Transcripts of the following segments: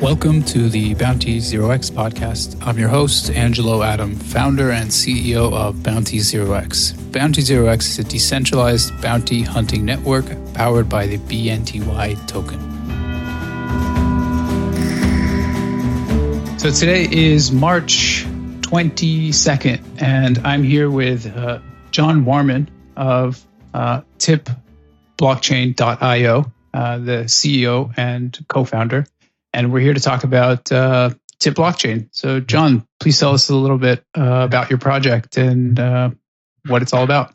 Welcome to the Bounty Zero X podcast. I'm your host, Angelo Adam, founder and CEO of Bounty Zero X. Bounty Zero X is a decentralized bounty hunting network powered by the BNTY token. So today is March 22nd, and I'm here with uh, John Warman of uh, tipblockchain.io, uh, the CEO and co founder and we're here to talk about uh, Tip Blockchain. So, John, please tell us a little bit uh, about your project and uh, what it's all about.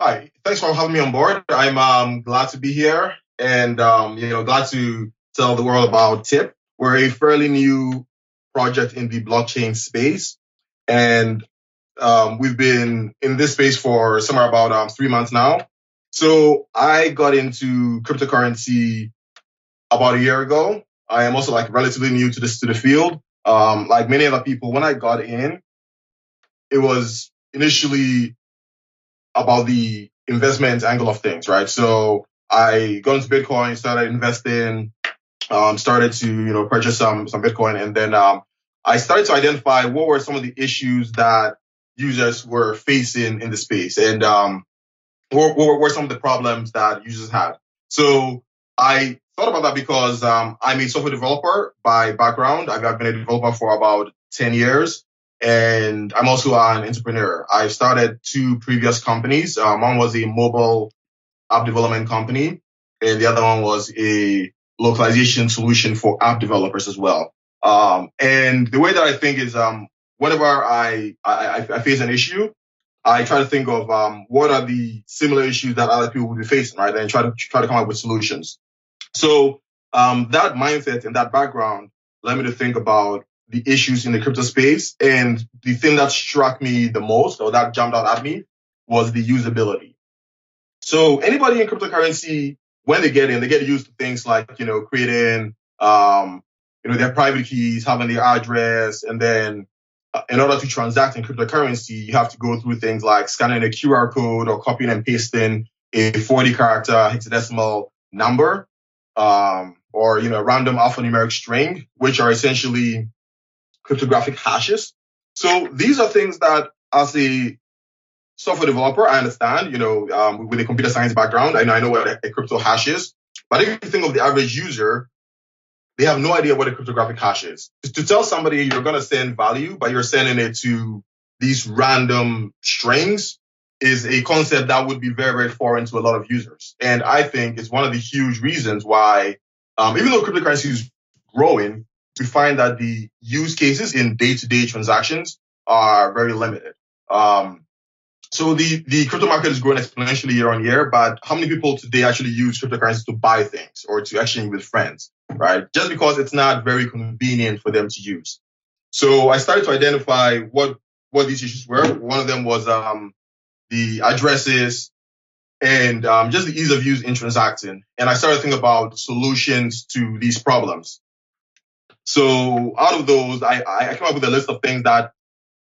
Hi, thanks for having me on board. I'm um, glad to be here, and um, you know, glad to tell the world about Tip. We're a fairly new project in the blockchain space, and um, we've been in this space for somewhere about um, three months now. So I got into cryptocurrency about a year ago. I am also like relatively new to this to the field. Um, like many other people, when I got in, it was initially about the investment angle of things, right? So I got into Bitcoin, started investing, um, started to you know purchase some some Bitcoin, and then um, I started to identify what were some of the issues that users were facing in the space, and um, what, what were some of the problems that users had. So I thought about that because um, I'm a software developer by background. I've been a developer for about 10 years. And I'm also an entrepreneur. I started two previous companies. Um, one was a mobile app development company, and the other one was a localization solution for app developers as well. Um, and the way that I think is, um, whenever I, I, I face an issue, I try to think of um, what are the similar issues that other people would be facing, right? And try to try to come up with solutions. So um, that mindset and that background led me to think about the issues in the crypto space. And the thing that struck me the most or that jumped out at me was the usability. So anybody in cryptocurrency, when they get in, they get used to things like, you know, creating, um, you know, their private keys, having their address, and then in order to transact in cryptocurrency, you have to go through things like scanning a QR code or copying and pasting a 40 character hexadecimal number um, or you know a random alphanumeric string, which are essentially cryptographic hashes. So these are things that, as a software developer, I understand. You know, um, with a computer science background, I know I know what a crypto hash is. But if you think of the average user, they have no idea what a cryptographic hash is. To tell somebody you're going to send value, but you're sending it to these random strings is a concept that would be very, very foreign to a lot of users. And I think it's one of the huge reasons why, um, even though cryptocurrency is growing, we find that the use cases in day-to-day transactions are very limited. Um, so the, the crypto market is growing exponentially year on year, but how many people today actually use cryptocurrency to buy things or to exchange with friends, right? Just because it's not very convenient for them to use. So I started to identify what, what these issues were. One of them was, um, the addresses, and um, just the ease of use in transacting. And I started thinking about solutions to these problems. So out of those, I, I came up with a list of things that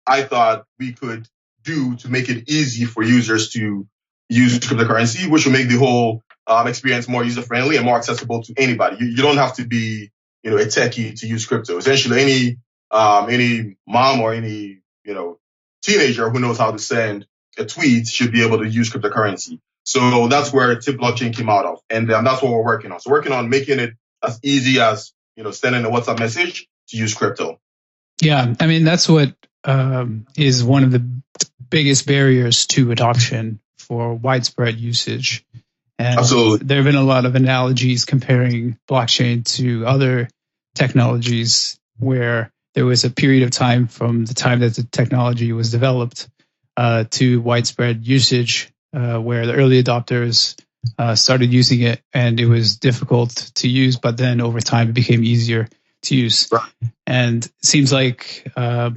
I thought we could do to make it easy for users to use cryptocurrency, which will make the whole um, experience more user friendly and more accessible to anybody. You, you, don't have to be, you know, a techie to use crypto. Essentially, any um, any mom or any you know teenager who knows how to send a tweet should be able to use cryptocurrency. So that's where tip blockchain came out of. And um, that's what we're working on. So working on making it as easy as, you know, sending a WhatsApp message to use crypto. Yeah. I mean, that's what um, is one of the biggest barriers to adoption for widespread usage. And Absolutely. there have been a lot of analogies comparing blockchain to other technologies where there was a period of time from the time that the technology was developed uh, to widespread usage, uh, where the early adopters uh, started using it and it was difficult to use, but then over time it became easier to use. Right. And it seems like uh,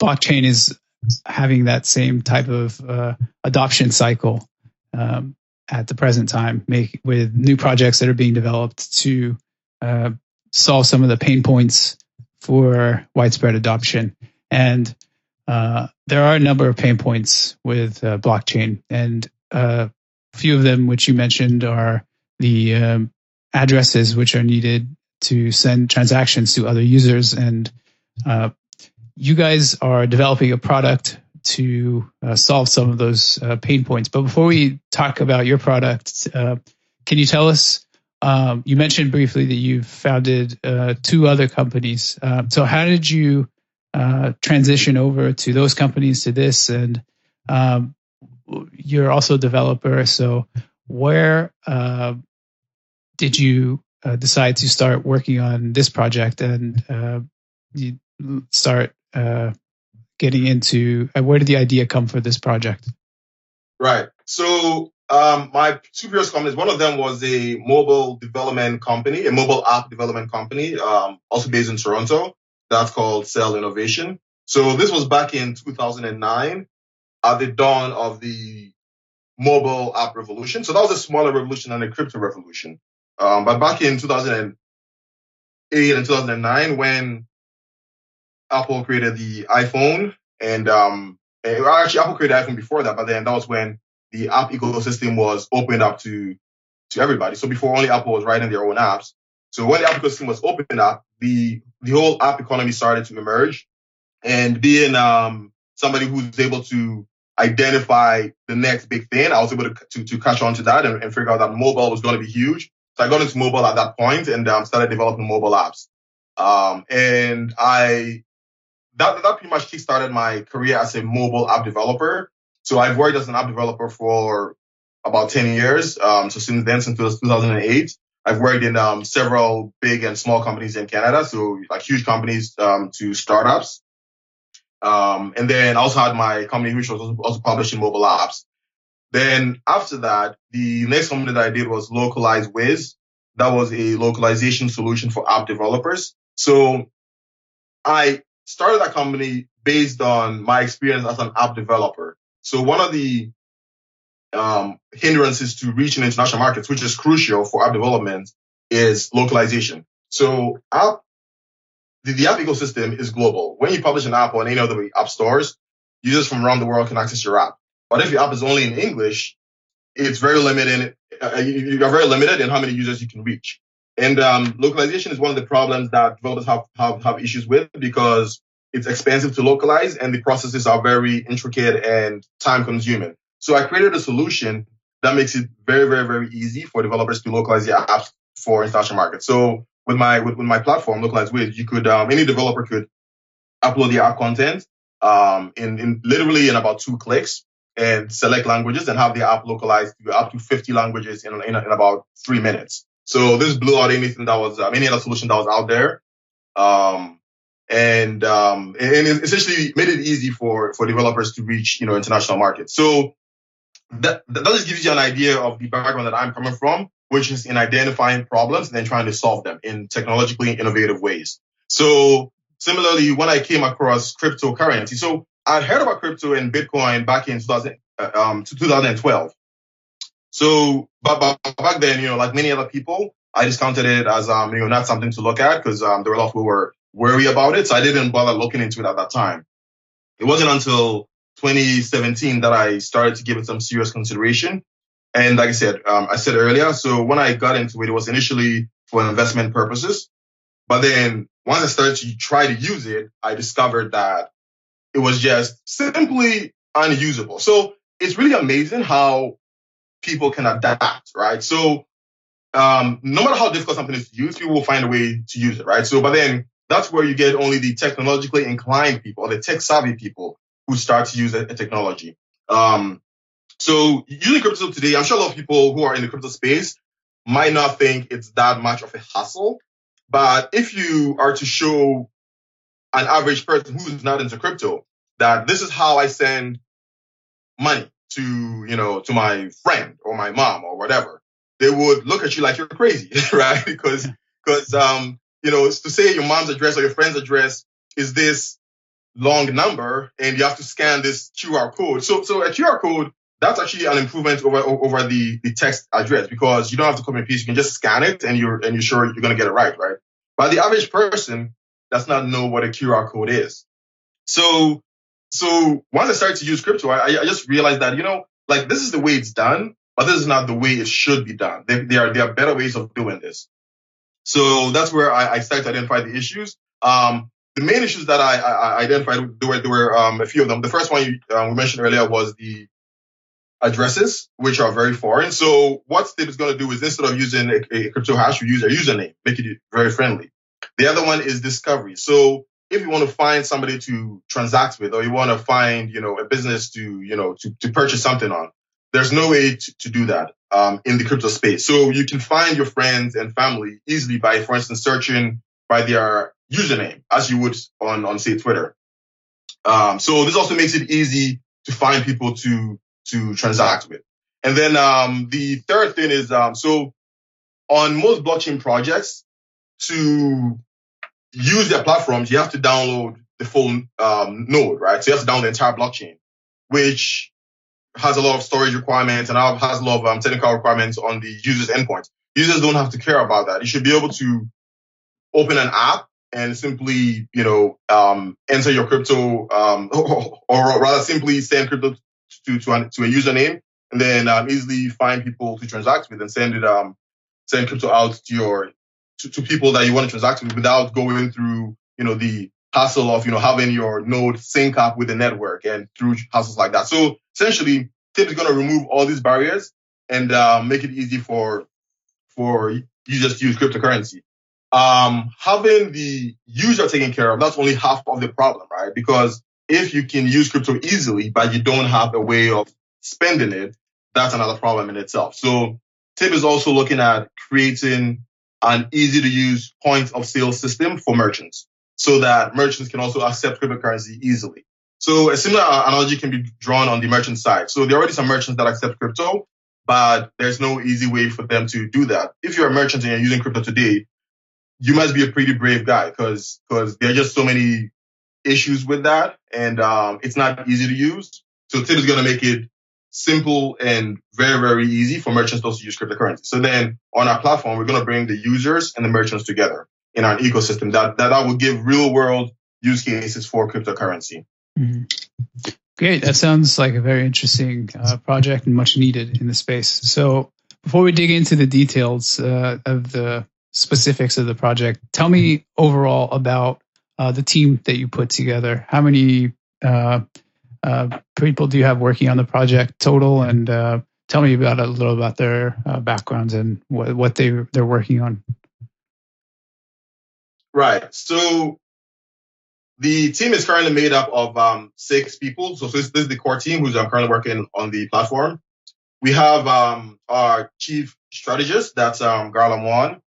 blockchain is having that same type of uh, adoption cycle um, at the present time, make with new projects that are being developed to uh, solve some of the pain points for widespread adoption. And uh, there are a number of pain points with uh, blockchain, and uh, a few of them, which you mentioned, are the um, addresses which are needed to send transactions to other users. And uh, you guys are developing a product to uh, solve some of those uh, pain points. But before we talk about your product, uh, can you tell us? Um, you mentioned briefly that you've founded uh, two other companies. Um, so how did you uh, transition over to those companies to this? And um, you're also a developer. So where uh, did you decide to start working on this project and you start getting into? Uh, where did the idea come for this project? Right. So um, my two previous companies, one of them was a mobile development company, a mobile app development company, um, also based in Toronto. That's called Cell Innovation. So this was back in 2009 at the dawn of the mobile app revolution. So that was a smaller revolution than the crypto revolution. Um, but back in 2008 and 2009, when Apple created the iPhone, and um, and actually Apple created iPhone before that, but then that was when the app ecosystem was opened up to to everybody. So before only Apple was writing their own apps. So when the app ecosystem was opened up, the the whole app economy started to emerge. And being um, somebody who's able to identify the next big thing, I was able to to, to catch on to that and, and figure out that mobile was going to be huge. So I got into mobile at that point and um, started developing mobile apps. Um, and I that, that pretty much kickstarted my career as a mobile app developer. So I've worked as an app developer for about 10 years. Um, so since then, since 2008, I've worked in um, several big and small companies in Canada. So like huge companies um, to startups. Um, and then I also had my company, which was also publishing mobile apps. Then after that, the next company that I did was Localize Wiz. That was a localization solution for app developers. So I started that company based on my experience as an app developer. So one of the um, hindrances to reaching international markets, which is crucial for app development, is localization. So app, the, the app ecosystem is global. When you publish an app on any of the app stores, users from around the world can access your app. But if your app is only in English, it's very limited. Uh, you are very limited in how many users you can reach. And um, localization is one of the problems that developers have, have, have issues with because it's expensive to localize and the processes are very intricate and time consuming. So I created a solution that makes it very, very, very easy for developers to localize their apps for international markets. So with my with, with my platform, Localize Wiz, you could um, any developer could upload their app content um, in, in literally in about two clicks and select languages and have the app localized to up to 50 languages in, in, in about three minutes. So this blew out anything that was, um, any other solution that was out there. Um, and, um, and essentially made it easy for, for developers to reach, you know, international markets. So that, that just gives you an idea of the background that I'm coming from, which is in identifying problems and then trying to solve them in technologically innovative ways. So similarly, when I came across cryptocurrency, so I'd heard about crypto and Bitcoin back in 2000, uh, um, 2012. So, but, but back then, you know, like many other people, I discounted it as, um, you know, not something to look at because, um, there were a lot of people who were worry about it. So I didn't bother looking into it at that time. It wasn't until 2017 that I started to give it some serious consideration. And like I said, um, I said earlier, so when I got into it, it was initially for investment purposes. But then once I started to try to use it, I discovered that it was just simply unusable. So it's really amazing how people can adapt, right? So um, no matter how difficult something is to use, people will find a way to use it, right? So, but then that's where you get only the technologically inclined people or the tech savvy people who start to use a, a technology. Um, so using crypto today, I'm sure a lot of people who are in the crypto space might not think it's that much of a hassle. But if you are to show an average person who's not into crypto that this is how I send money to, you know, to my friend or my mom or whatever, they would look at you like you're crazy, right? because, because, um, you know, to say your mom's address or your friend's address is this long number and you have to scan this QR code. So, so a QR code, that's actually an improvement over, over the, the text address because you don't have to copy and paste. You can just scan it and you're, and you're sure you're going to get it right, right? But the average person does not know what a QR code is. So, so once I started to use crypto, I, I just realized that, you know, like this is the way it's done. but this is not the way it should be done. There, are there are better ways of doing this. So that's where I, I started to identify the issues. Um, the main issues that I, I identified there were, there were um, a few of them. The first one you, um, we mentioned earlier was the addresses, which are very foreign. So what Tip is going to do is instead of using a, a crypto hash, we use a username, make it very friendly. The other one is discovery. So if you want to find somebody to transact with, or you want to find, you know, a business to, you know, to, to purchase something on, there's no way to, to do that um, in the crypto space. So you can find your friends and family easily by, for instance, searching by their username as you would on, on say Twitter. Um, so this also makes it easy to find people to to transact with. And then um, the third thing is um, so on most blockchain projects to use their platforms, you have to download the full um, node, right? So you have to download the entire blockchain, which has a lot of storage requirements and has a lot of um, technical requirements on the user's endpoint. Users don't have to care about that. You should be able to open an app and simply, you know, um, enter your crypto, um, or, or, rather simply send crypto to, to, to a username and then um, easily find people to transact with and send it, um, send crypto out to your, to, to people that you want to transact with without going through, you know, the hassle of, you know, having your node sync up with the network and through hassles like that. So essentially, Tip is going to remove all these barriers and uh, make it easy for, for users to use cryptocurrency um, having the user taken care of, that's only half of the problem, right? Because if you can use crypto easily, but you don't have a way of spending it, that's another problem in itself. So Tip is also looking at creating an easy to use point of sale system for merchants so that merchants can also accept cryptocurrency easily. So a similar analogy can be drawn on the merchant side. So there are already some merchants that accept crypto, but there's no easy way for them to do that. If you're a merchant and you're using crypto today, you must be a pretty brave guy because because there are just so many issues with that, and um, it's not easy to use. So Tip is going to make it simple and very very easy for merchants to also use cryptocurrency. So then on our platform, we're going to bring the users and the merchants together in our ecosystem that that, that will give real world use cases for cryptocurrency. Mm-hmm. Great. That sounds like a very interesting uh, project and much needed in the space. So before we dig into the details uh, of the specifics of the project. Tell me overall about uh, the team that you put together. How many uh, people do you have working on the project total? And uh, tell me about a little about their uh, backgrounds and what, what they they're working on. Right. So the team is currently made up of um, six people. So this, this, is the core team who's uh, currently working on the platform. We have um, our chief strategist, that's um, Garland Wan.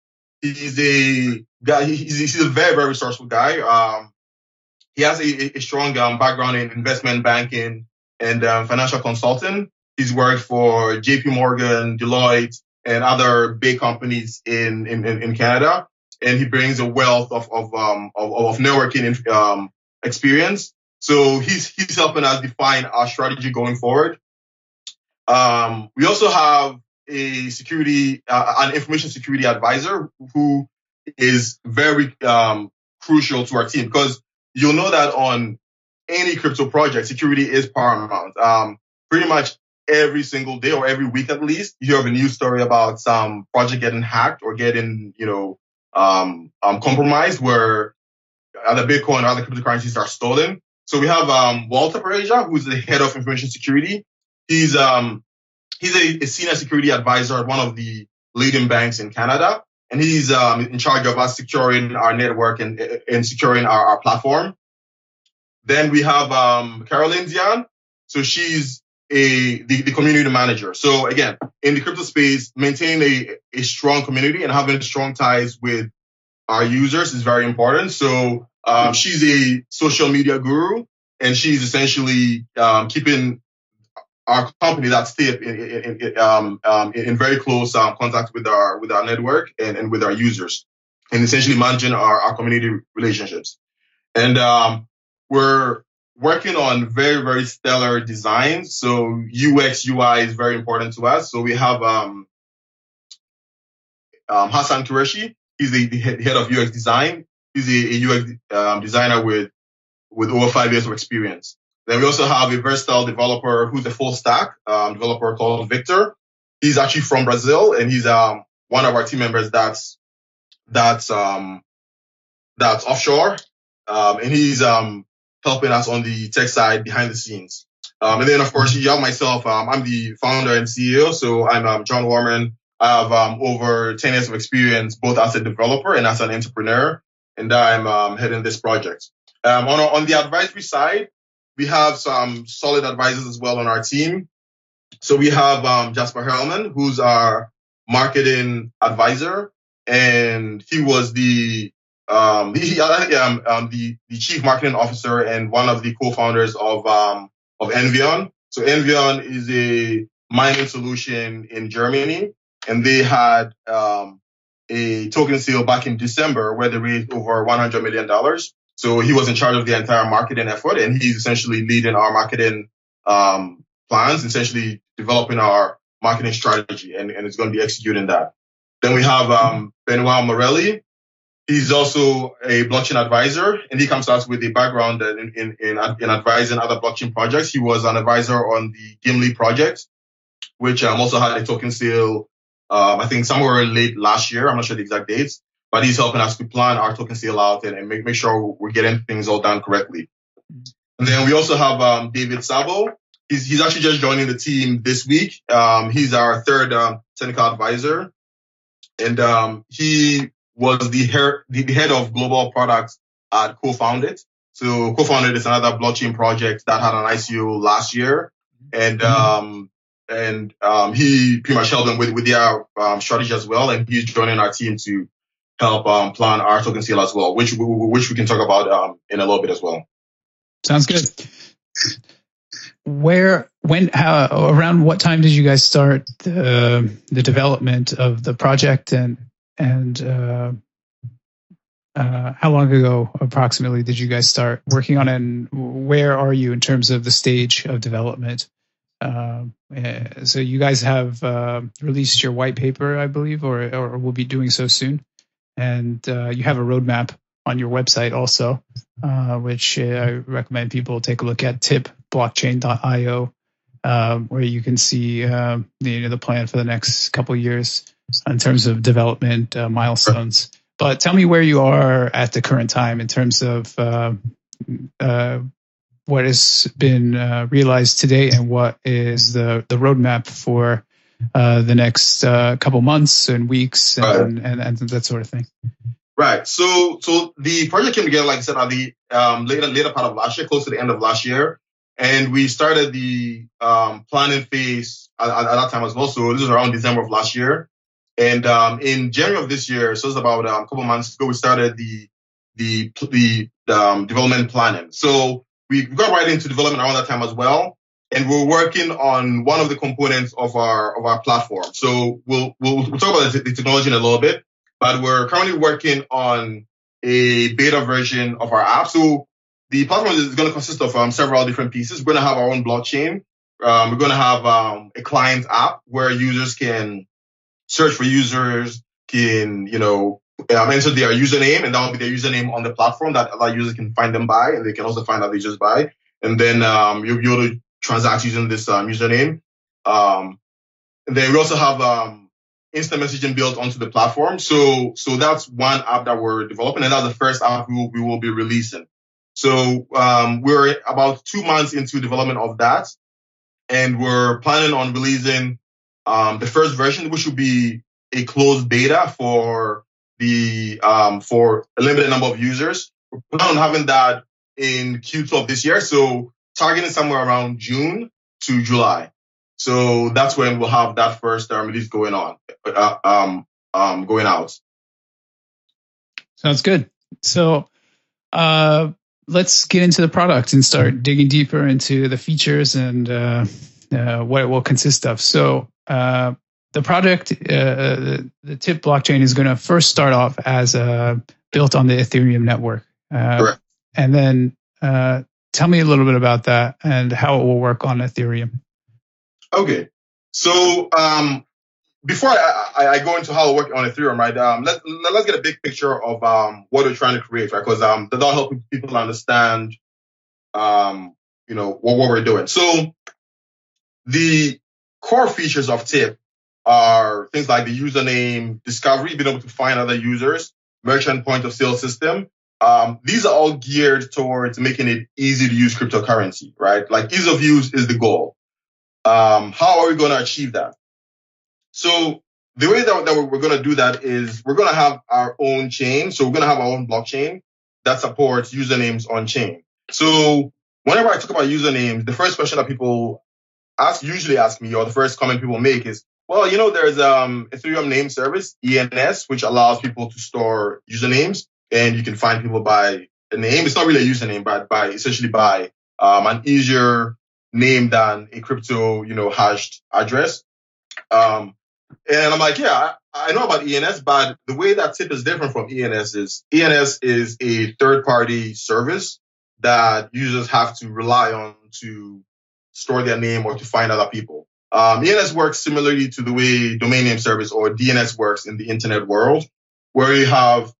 He's a guy. He's, he's a very very resourceful guy. Um, he has a, a strong um, background in investment banking and um, financial consulting. He's worked for J.P. Morgan, Deloitte, and other big companies in in, in Canada. And he brings a wealth of of um, of, of networking um, experience. So he's he's helping us define our strategy going forward. Um, we also have a security, uh, an information security advisor who is very um, crucial to our team because you'll know that on any crypto project, security is paramount. Um, pretty much every single day or every week at least, you have a news story about some project getting hacked or getting, you know, um, um, compromised where other Bitcoin or other cryptocurrencies are stolen. So we have um, Walter Pareja, who's the head of information security. He's um, he's a, a, senior security advisor at one of the leading banks in Canada, and he's um, in charge of us securing our network and, and securing our, our platform. Then we have um, Caroline. So she's a the, the, community manager. So again, in the crypto space, maintaining a, a strong community and having strong ties with our users is very important. So um, she's a social media guru, and she's essentially um, keeping our company that's Tip in, in, in, um, um, in very close um, contact with our with our network and, and with our users, and essentially managing our, our community relationships. And um, we're working on very very stellar designs. So UX UI is very important to us. So we have um, um, Hassan Qureshi. He's the, the, head of UX design. He's a, a UX designer with with over five years of experience. Then we also have a versatile developer who's a full stack um, developer called Victor. he's actually from Brazil and he's um one of our team members that's that's um that's offshore. Um, and he's um helping us on the tech side behind the scenes. Um, and then of course you have myself. Um, I'm the founder and CEO. So I'm um, John Warman. I have um, over 10 years of experience both as a developer and as an entrepreneur, and I'm um, heading this project. Um, on, on the advisory side, we have some solid advisors as well on our team. So we have um, Jasper Hellman, who's our marketing advisor, and he was the um, he, um, um, the the chief marketing officer and one of the co-founders of um, of Envion. So Envion is a mining solution in Germany, and they had um, a token sale back in December where they raised over 100 million dollars. So he was in charge of the entire marketing effort, and he's essentially leading our marketing um, plans, essentially developing our marketing strategy, and, and it's going to be executing that. Then we have um, Benoit Morelli. He's also a blockchain advisor, and he comes to us with a background in, in, in, in advising other blockchain projects. He was an advisor on the Gimli project, which um, also had a token sale, um, I think somewhere late last year. I'm not sure the exact dates but he's helping us to plan our token sale out and, and make, make sure we're getting things all done correctly. And then we also have um, David Sabo. He's, he's actually just joining the team this week. Um, he's our third um, technical advisor. And um, he was the, her- the head of global products at Cofound.it. So Cofound.it is another blockchain project that had an ICO last year. And um, and um, he pretty much helped them with, with their um, strategy as well. And he's joining our team to help um, plan our token sale as well, which which we can talk about um, in a little bit as well. Sounds good. Where, when, how, around what time did you guys start the the development of the project, and and uh, uh, how long ago approximately did you guys start working on it? And where are you in terms of the stage of development? Uh, so you guys have uh, released your white paper, I believe, or or will be doing so soon and uh, you have a roadmap on your website also, uh, which uh, I recommend people take a look at tipblockchain.io, um, where you can see uh, the, you know, the plan for the next couple years in terms of development uh, milestones. But tell me where you are at the current time in terms of uh, what has been realized today and what is the, the roadmap for uh, the next uh, couple months and weeks and, right. and, and, that sort of thing. Right. So so the project came together, like I said, at the um, later later part of last year, close to the end of last year, and we started the um, planning phase at, at, that time as well. So this was around December of last year, and um, in January of this year, so it's about um, a couple months ago, we started the the the um, development planning. So we got right into development around that time as well and we're working on one of the components of our of our platform. So we'll we'll, we'll talk about the, technology in a little bit, but we're currently working on a beta version of our app. So the platform is going to consist of um, several different pieces. We're going to have our own blockchain. Um, we're going to have um, a client app where users can search for users, can you know um, enter their username, and that will be their username on the platform that other users can find them by, and they can also find other users by. And then um, you'll be able to transact using this um, username. Um, then we also have um, instant messaging built onto the platform. So so that's one app that we're developing, and that's the first app we will, we will be releasing. So um, we're about two months into development of that, and we're planning on releasing um, the first version, which will be a closed beta for the um, for a limited number of users. We're planning on having that in Q2 of this year. So targeting somewhere around June to July. So that's when we'll have that first um, release going on, uh, um, um, going out. Sounds good. So, uh, let's get into the product and start digging deeper into the features and uh, uh, what it will consist of. So, uh, the project, uh, the tip blockchain is going to first start off as uh, built on the Ethereum network, uh, and then uh, tell me a little bit about that and how it will work on Ethereum. Okay. So um, before I, I, I, go into how it works on Ethereum, right? Um, let, let, us get a big picture of um, what we're trying to create, right? Because um, that'll help people understand, um, you know, what, what we're doing. So the core features of TIP are things like the username discovery, being able to find other users, merchant point of sale system. Um, these are all geared towards making it easy to use cryptocurrency, right? Like ease of use is the goal. Um, how are we going to achieve that? So the way that, that we're going to do that is we're going to have our own chain. So we're going to have our own blockchain that supports usernames on chain. So whenever I talk about usernames, the first question that people ask, usually ask me, or the first comment people make is, well, you know, there's um Ethereum name service, ENS, which allows people to store usernames and you can find people by a name. It's not really a username, but by essentially by um, an easier name than a crypto, you know, hashed address. Um, and I'm like, yeah, I, know about ENS, but the way that tip is different from ENS is ENS is a third party service that users have to rely on to store their name or to find other people. Um, ENS works similarly to the way domain name service or DNS works in the internet world, where you have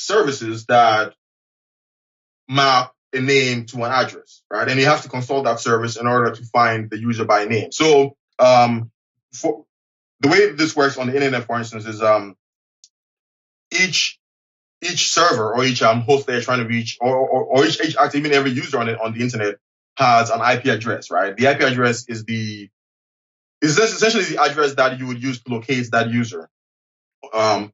services that map a name to an address, right? And you have to consult that service in order to find the user by name. So, um, for the way this works on the internet, for instance, is um, each each server or each um, host they're trying to reach, or, or, or each, each even every user on it on the internet has an IP address, right? The IP address is the is essentially the address that you would use to locate that user. Um,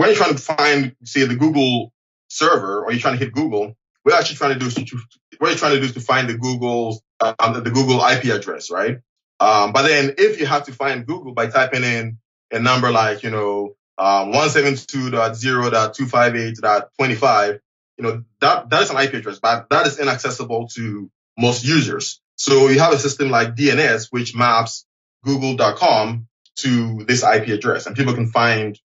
when you're trying to find, say, the Google server, or you're trying to hit Google, we're actually trying to do what you're trying to do is to find the Google um, the, the Google IP address, right? Um, but then if you have to find Google by typing in a number like, you know, um, 172.0.258.25, you know, that, that is an IP address, but that is inaccessible to most users. So you have a system like DNS, which maps google.com to this IP address and people can find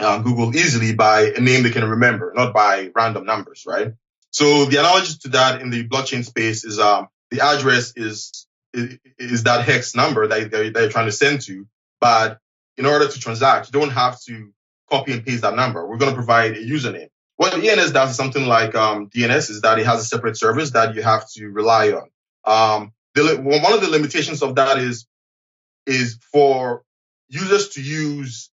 uh, Google easily by a name they can remember, not by random numbers, right? So the analogy to that in the blockchain space is um, the address is is that hex number that they're, they're trying to send to. But in order to transact, you don't have to copy and paste that number. We're going to provide a username. What ENS does is something like um, DNS is that it has a separate service that you have to rely on. Um, the, one of the limitations of that is is for users to use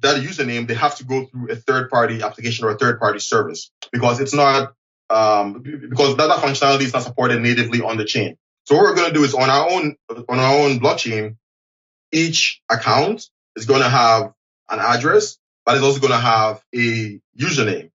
that username, they have to go through a third party application or a third party service because it's not um, because that, that functionality is not supported natively on the chain. So what we're going to do is on our own, on our own blockchain, each account is going to have an address, but it's also going to have a username.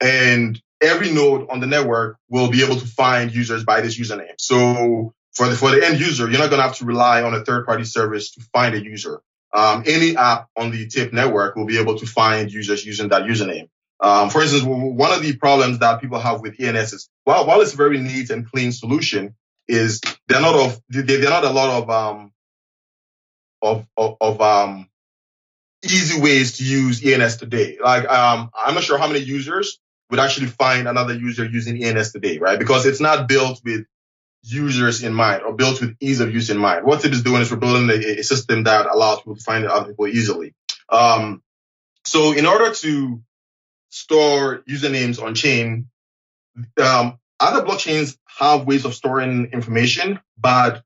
And every node on the network will be able to find users by this username. So for the, for the end user, you're not going to have to rely on a third party service to find a user. Um, any app on the tip network will be able to find users using that username. Um, for instance, one of the problems that people have with ENS is while, while it's a very neat and clean solution, is they're not of they're not a lot of um of of, of um easy ways to use ENS today. Like um I'm not sure how many users would actually find another user using ENS today, right? Because it's not built with users in mind or built with ease of use in mind. What it is doing is we're building a, a system that allows people to find other people easily. Um, so in order to store usernames on chain, um, other blockchains have ways of storing information, but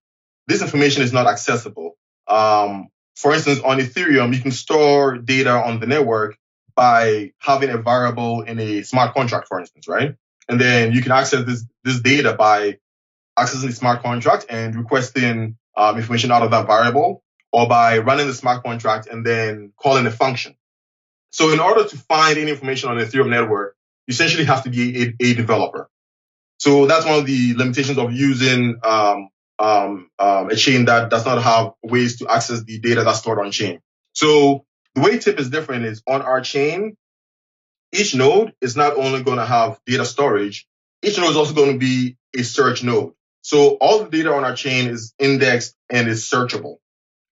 this information is not accessible. Um, for instance, on Ethereum, you can store data on the network by having a variable in a smart contract, for instance, right? And then you can access this, this data by accessing the smart contract and requesting um, information out of that variable or by running the smart contract and then calling a function. So in order to find any information on the Ethereum network, you essentially have to be a, a developer. So that's one of the limitations of using um, um, um, a chain that does not have ways to access the data that's stored on chain. So the way TIP is different is on our chain, each node is not only going to have data storage, each node is also going to be a search node. So all the data on our chain is indexed and is searchable.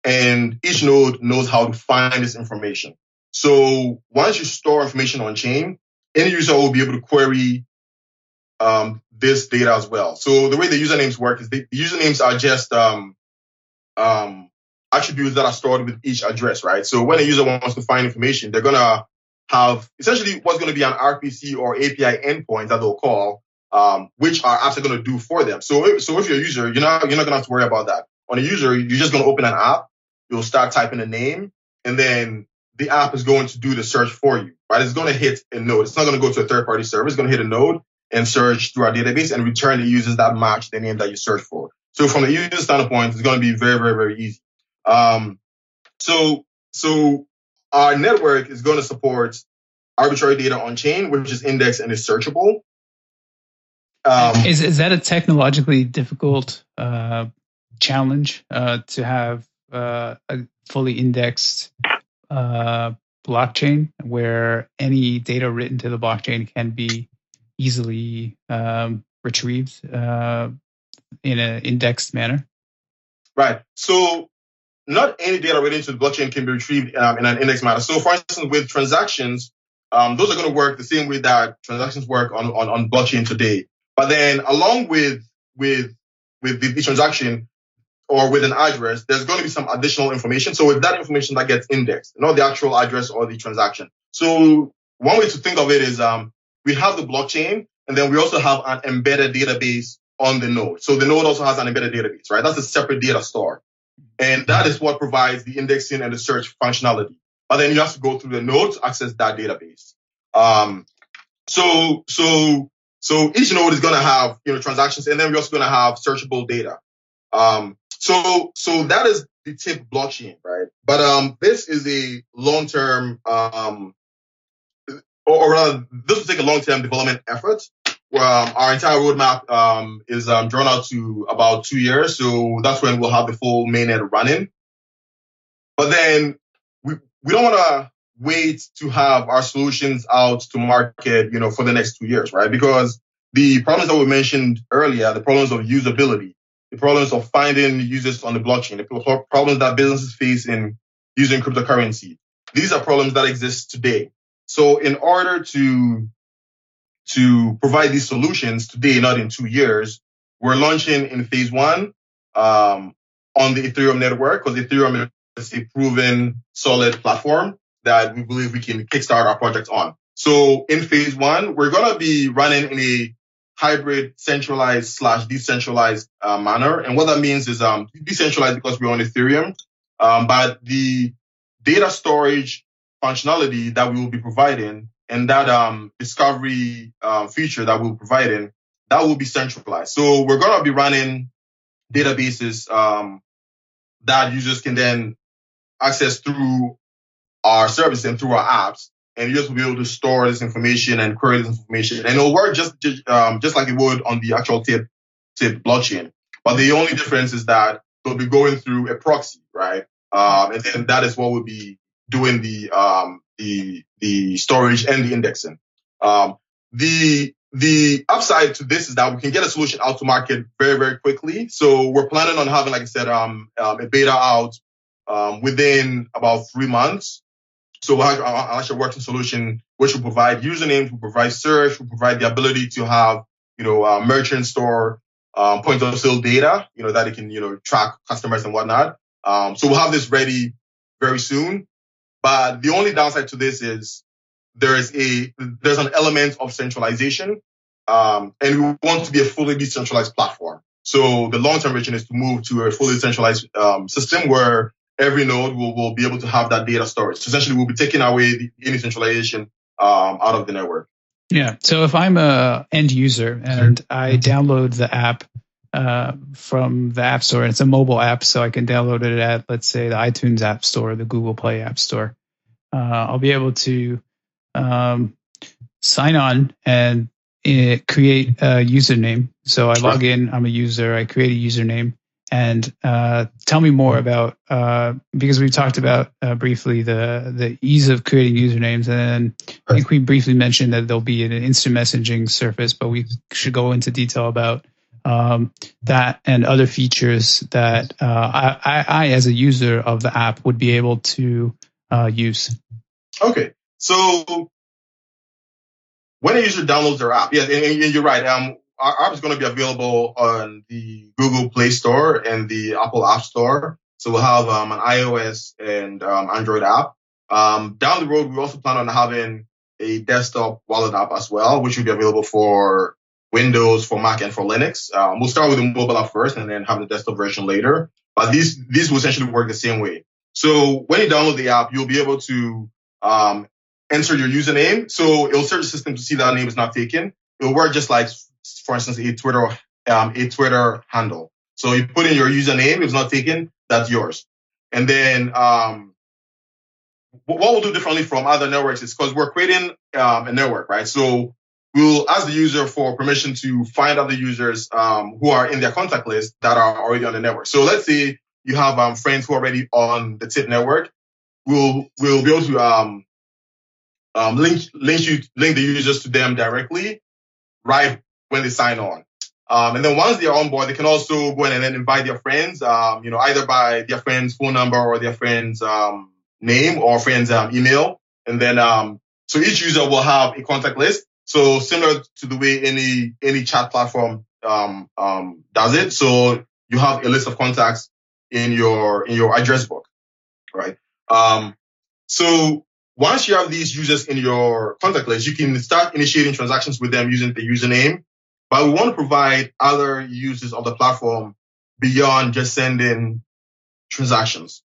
And each node knows how to find this information. So once you store information on chain, any user will be able to query um, this data as well. So the way the usernames work is the usernames are just um, um, attributes that are stored with each address, right? So when a user wants to find information, they're gonna have essentially what's going to be an RPC or API endpoint that they'll call, um, which our apps are going to do for them. So, if, so if you're a user, you're not you're not going to have to worry about that. On a user, you're just going to open an app you'll start typing a name, and then the app is going to do the search for you, right? It's going to hit a node. It's not going to go to a third party server. It's going to hit a node and search through our database and return the users that match the name that you search for. So from the user standpoint, it's going to be very, very, very easy. Um, so, so our network is going to support arbitrary data on chain, which is indexed and is searchable. Um, is is that a technologically difficult uh, challenge uh, to have uh, a fully indexed uh, blockchain where any data written to the blockchain can be easily um, retrieved uh, in an indexed manner? Right. So not any data written to the blockchain can be retrieved um, in an index manner. So for instance, with transactions, um, those are going to work the same way that transactions work on, on, on blockchain today. But then along with, with, with the, the transaction or with an address, there's going to be some additional information. So with that information that gets indexed, not the actual address or the transaction. So one way to think of it is, um, we have the blockchain and then we also have an embedded database on the node. So the node also has an embedded database, right? That's a separate data store. And that is what provides the indexing and the search functionality. But then you have to go through the node to access that database. Um, so, so so each node is going to have, you know, transactions and then we're also going to have searchable data. Um, so, so that is the tip blockchain, right? But, um, this is a long-term, um, or, rather, this will take a long-term development effort. Um, our entire roadmap, um, is, um, drawn out to about two years. So that's when we'll have the full mainnet running. But then we, we don't want to wait to have our solutions out to market, you know, for the next two years, right? Because the problems that we mentioned earlier, the problems of usability, the problems of finding users on the blockchain, the problems that businesses face in using cryptocurrency, these are problems that exist today. So in order to to provide these solutions today, not in two years, we're launching in phase one um, on the Ethereum network because Ethereum is a proven solid platform that we believe we can kickstart our project on. So in phase one, we're going to be running in a hybrid centralized slash decentralized uh, manner. And what that means is um, decentralized because we're on Ethereum, um, but the data storage functionality that we will be providing and that um, discovery uh, feature that we'll be providing, that will be centralized. So we're going to be running databases um, that users can then access through our service and through our apps. And you just will be able to store this information and query this information. And it'll work just, um, just like it would on the actual tip, tip blockchain. But the only difference is that they'll be going through a proxy, right? Um, and then that is what will be doing the, um, the, the storage and the indexing. Um, the, the upside to this is that we can get a solution out to market very, very quickly. So we're planning on having, like I said, um, um a beta out, um, within about three months. So actually working solution, which will provide usernames, will provide search, will provide the ability to have, you know, uh, merchant store, um, point of sale data, you know, that it can, you know, track customers and whatnot. Um, so we'll have this ready very soon. But the only downside to this is there is a, there's an element of centralization. Um, and we want to be a fully decentralized platform. So the long-term vision is to move to a fully centralized um, system where every node will, will be able to have that data storage. So essentially, we'll be taking away the, any centralization um, out of the network. Yeah. So if I'm a end user and I download the app uh, from the App Store, and it's a mobile app, so I can download it at, let's say, the iTunes App Store, the Google Play App Store. Uh, I'll be able to um, sign on and uh, create a username. So I log in, I'm a user, I create a username, and uh, tell me more about uh, because we talked about uh, briefly the the ease of creating usernames, and I think we briefly mentioned that there'll be an instant messaging surface, but we should go into detail about um, that and other features that uh, I, I, I, as a user of the app, would be able to uh, use. Okay, so when a user downloads their app, yeah, and, and you're right. Um, our app is going to be available on the Google Play Store and the Apple App Store. So we'll have um, an iOS and um, Android app. Um, down the road, we also plan on having a desktop wallet app as well, which will be available for Windows, for Mac, and for Linux. Um, we'll start with the mobile app first, and then have the desktop version later. But these these will essentially work the same way. So when you download the app, you'll be able to um, enter your username. So it'll search the system to see that name is not taken. It'll work just like, for instance, a Twitter um, a Twitter handle. So you put in your username. If it's not taken, that's yours. And then um, what we'll do differently from other networks is because we're creating um, a network, right? So we'll ask the user for permission to find other users um, who are in their contact list that are already on the network. So let's say you have um, friends who are already on the tip network. We'll we'll be able to um, um, link link you link the users to them directly right when they sign on. Um, and then once they're on board, they can also go in and then invite their friends, um, you know, either by their friend's phone number or their friend's um, name or friend's um, email. And then, um, so each user will have a contact list. So similar to the way any any chat platform um, does it. So you have a list of contacts in your in your address book, right? so once you have these users in your contact list, you can start initiating transactions with them using the username but we want to provide other uses of the platform beyond just sending transactions.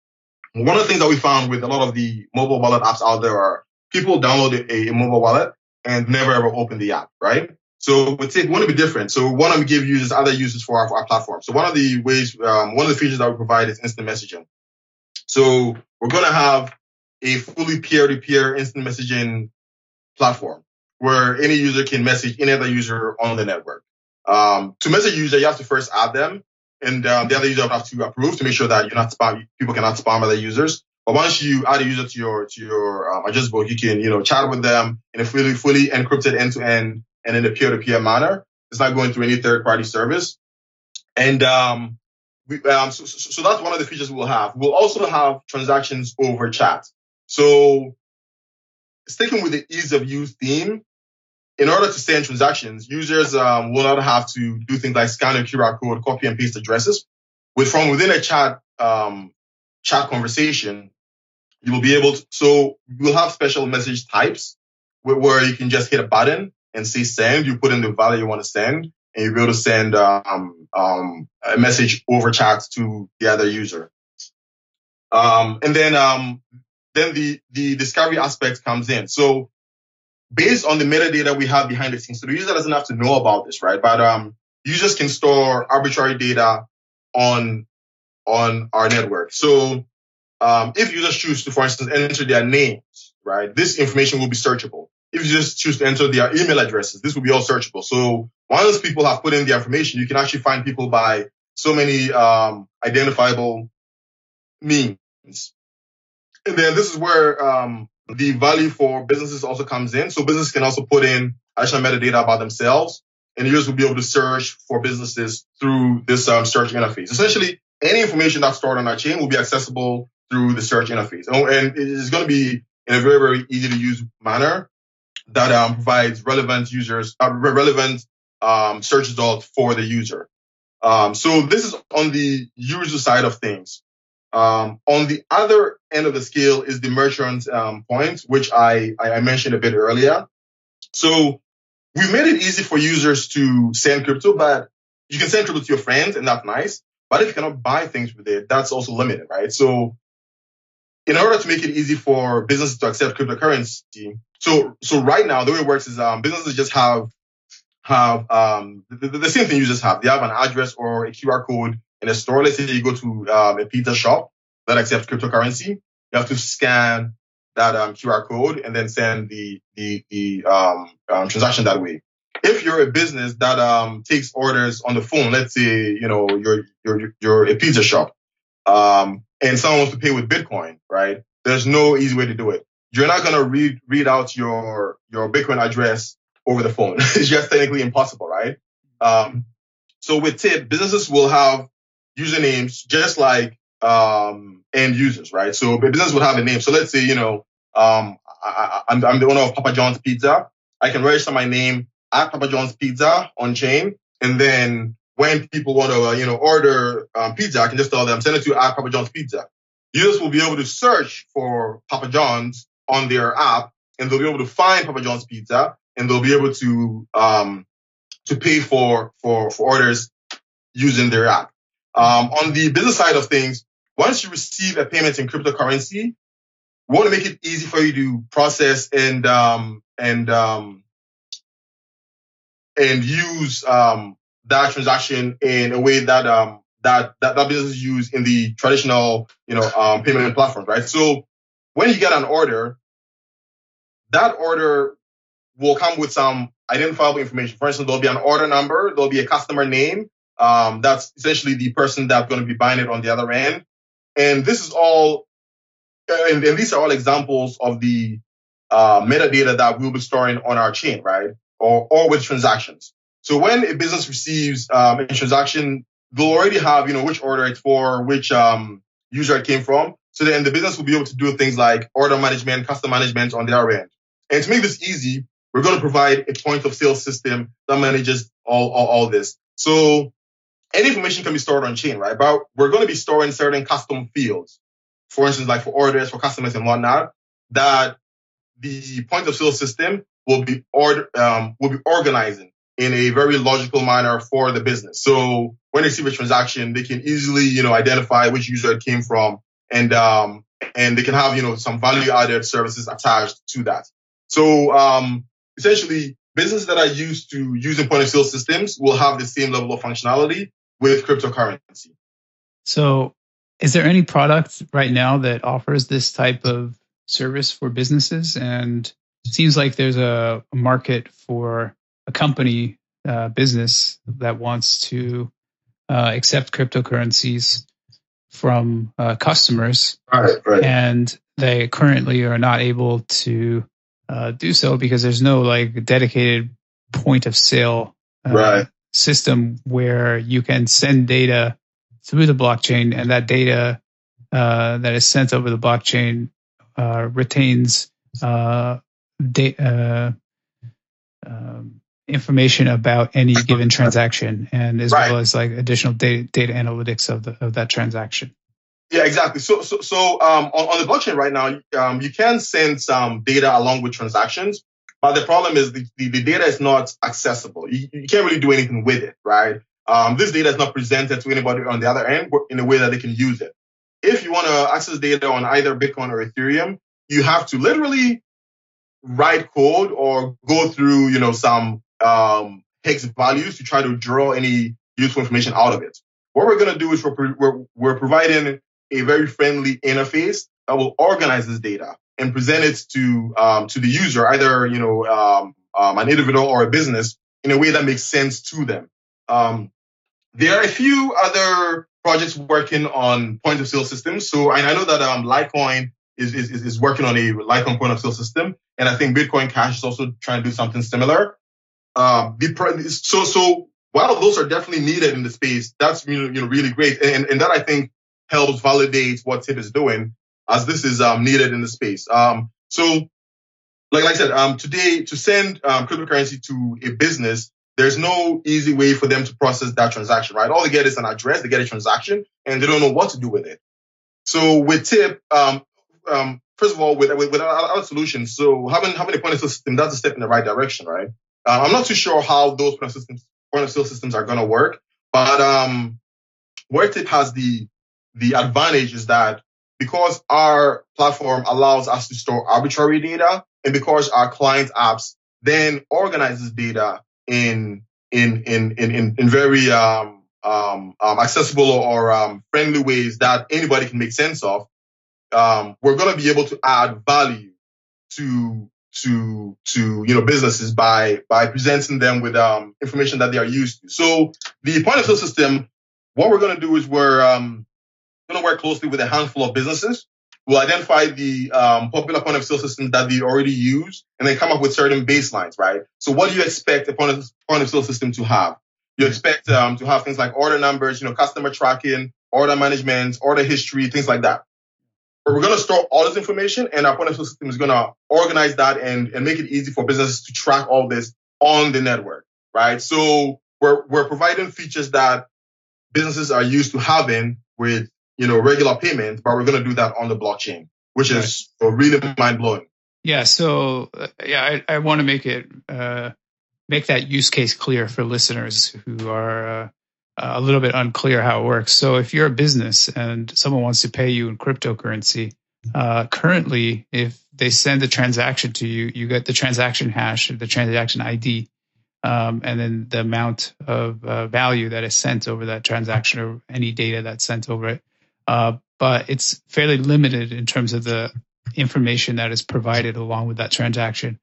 One of the things that we found with a lot of the mobile wallet apps out there are people download a, mobile wallet and never ever open the app, right? So we want to be different. So we want to give users other uses for our, for our platform. So one of the ways, um, one of the features that we provide is instant messaging. So we're going to have a fully peer-to-peer instant messaging platform where any user can message any other user on the network. Um, to message a user, you have to first add them, and um, the other user will have to approve to make sure that you're not spam. People cannot spam other users. But once you add a user to your to your um, address book, you can you know chat with them in a fully fully encrypted end to end and in a peer to peer manner. It's not going through any third party service. And um, we, um, so, so, so that's one of the features we'll have. We'll also have transactions over chat. So sticking with the ease of use theme, in order to send transactions, users um, will not have to do things like scan a QR code, copy and paste addresses. With from within a chat um, chat conversation, you will be able to. So you'll have special message types where, where, you can just hit a button and say send. You put in the value you want to send, and you'll be able to send um, um, a message over chat to the other user. Um, and then um, then the the discovery aspect comes in. So based on the metadata we have behind the scenes, so the user doesn't have to know about this, right? But um, users can store arbitrary data on on our network. So um, if users choose to, for instance, enter their names, right, this information will be searchable. If you just choose to enter their email addresses, this will be all searchable. So once people have put in the information, you can actually find people by so many um, identifiable means. And then this is where um, the value for businesses also comes in. So businesses can also put in additional metadata about themselves, and users will be able to search for businesses through this um, search interface. Essentially, any information that's stored on our chain will be accessible through the search interface, oh, and it's going to be in a very very easy to use manner that um, provides relevant users uh, relevant um, search results for the user. Um, so this is on the user side of things. Um, on the other end of the scale is the merchant um, point, which I, I mentioned a bit earlier. So we've made it easy for users to send crypto, but you can send crypto to your friends and that's nice. But if you cannot buy things with it, that's also limited, right? So in order to make it easy for businesses to accept cryptocurrency, so so right now the way it works is um, businesses just have have um, the, the, same thing you just have. They have an address or a QR code in a store, let's say you go to um, a pizza shop that accepts cryptocurrency, you have to scan that um, QR code and then send the the, the um, um, transaction that way. If you're a business that um, takes orders on the phone, let's say you know you're you're you're a pizza shop, um, and someone wants to pay with Bitcoin, right? There's no easy way to do it. You're not gonna read read out your your Bitcoin address over the phone. it's just technically impossible, right? Um, so with Tip, businesses will have usernames just like um, end users, right? So a business would have a name. So let's say, you know, um, I, am the owner of Papa John's Pizza. I can register my name at Papa John's Pizza on chain. And then when people want to, uh, you know, order um, pizza, I can just tell them, send it to at Papa John's Pizza. Users will be able to search for Papa John's on their app and they'll be able to find Papa John's Pizza and they'll be able to, um, to pay for, for, for orders using their app. Um, on the business side of things, once you receive a payment in cryptocurrency, we want to make it easy for you to process and um, and um, and use um, that transaction in a way that um, that, that that use in the traditional you know um, payment platforms, right? So when you get an order, that order will come with some identifiable information. For instance, there'll be an order number, there'll be a customer name. Um, that's essentially the person that's going to be buying it on the other end. And this is all, and, and these are all examples of the uh, metadata that we'll be storing on our chain, right? Or, or with transactions. So when a business receives um, a transaction, they'll already have, you know, which order it's for, which um, user it came from. So then the business will be able to do things like order management, customer management on their end. And to make this easy, we're going to provide a point of sale system that manages all, all, all this. So any information can be stored on chain, right? But we're going to be storing certain custom fields, for instance, like for orders, for customers and whatnot, that the point of sale system will be order, um, will be organizing in a very logical manner for the business. So when they receive a transaction, they can easily, you know, identify which user it came from and, um, and they can have, you know, some value added services attached to that. So, um, essentially businesses that are used to using point of sale systems will have the same level of functionality with cryptocurrency. So, is there any product right now that offers this type of service for businesses? And it seems like there's a, market for a company uh, business that wants to uh, accept cryptocurrencies from uh, customers, right, right. and they currently are not able to uh, do so because there's no like dedicated point of sale uh, right. System where you can send data through the blockchain and that data uh, that is sent over the blockchain uh, retains uh, da- uh, um, information about any given transaction and as right. well as like additional data, data analytics of the of that transaction. Yeah, exactly. So, so, so um, on, on the blockchain right now, um, you can send some data along with transactions, but the problem is the, the, the data is not accessible. You, you, can't really do anything with it, right? Um, this data is not presented to anybody on the other end in a way that they can use it. If you want to access data on either Bitcoin or Ethereum, you have to literally write code or go through, you know, some um, hex values to try to draw any useful information out of it. What we're going to do is we're, we're, we're providing a very friendly interface that will organize this data and present it to um, to the user, either you know um, um, an individual or a business, in a way that makes sense to them. Um, there are a few other projects working on point of sale systems. So I know that um, Litecoin is, is is working on a Litecoin point of sale system, and I think Bitcoin Cash is also trying to do something similar. Um, so so while those are definitely needed in the space, that's you know, you know really great, and and that I think helps validate what Tip is doing as this is um, needed in the space. Um, so, like, like I said, um, today to send um, cryptocurrency to a business, there's no easy way for them to process that transaction, right? All they get is an address, they get a transaction, and they don't know what to do with it. So with Tip, um, um, first of all, with, with, with other solutions, so having having a point of sale system, that's a step in the right direction, right? Uh, I'm not too sure how those point of, systems, point of sale systems are going to work, but um, where Tip has the the advantage is that because our platform allows us to store arbitrary data and because our client apps then organizes data in in in in in, very um, um, um, accessible or um, friendly ways that anybody can make sense of, um, we're going to be able to add value to to to you know businesses by by presenting them with um, information that they are used to. So the point of sale system, what we're going to do is we're um, going to work closely with a handful of businesses. We'll identify the um, popular point of sale systems that they already use and then come up with certain baselines, right? So what do you expect a point of, point of sale system to have? You expect um, to have things like order numbers, you know, customer tracking, order management, order history, things like that. But we're going to store all this information and our point of sale system is going to organize that and, and make it easy for businesses to track all this on the network, right? So we're, we're providing features that businesses are used to having with you know, regular payments, but we're going to do that on the blockchain, which right. is really mind blowing. Yeah. So uh, yeah, I, I want to make it, uh, make that use case clear for listeners who are, uh, a little bit unclear how it works. So if you're a business and someone wants to pay you in cryptocurrency, uh, currently, if they send a transaction to you, you get the transaction hash, the transaction ID, um, and then the amount of uh, value that is sent over that transaction or any data that's sent over it. Uh, but it's fairly limited in terms of the information that is provided along with that transaction.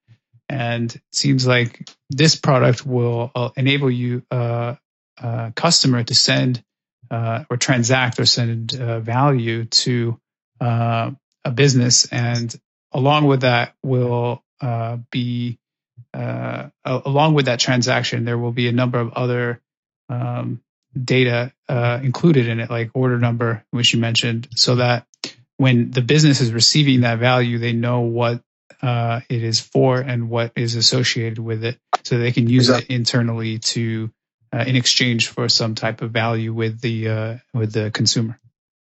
And it seems like this product will uh, enable you, uh, uh, customer, to send uh, or transact or send uh, value to uh, a business, and along with that will be along with that transaction, there will be a number of other um, data included in it, like order number, which you mentioned, so that when the business is receiving that value, they know what uh, it is for and what is associated with it, so they can use exactly. it internally to uh, in exchange for some type of value with the uh, with the consumer.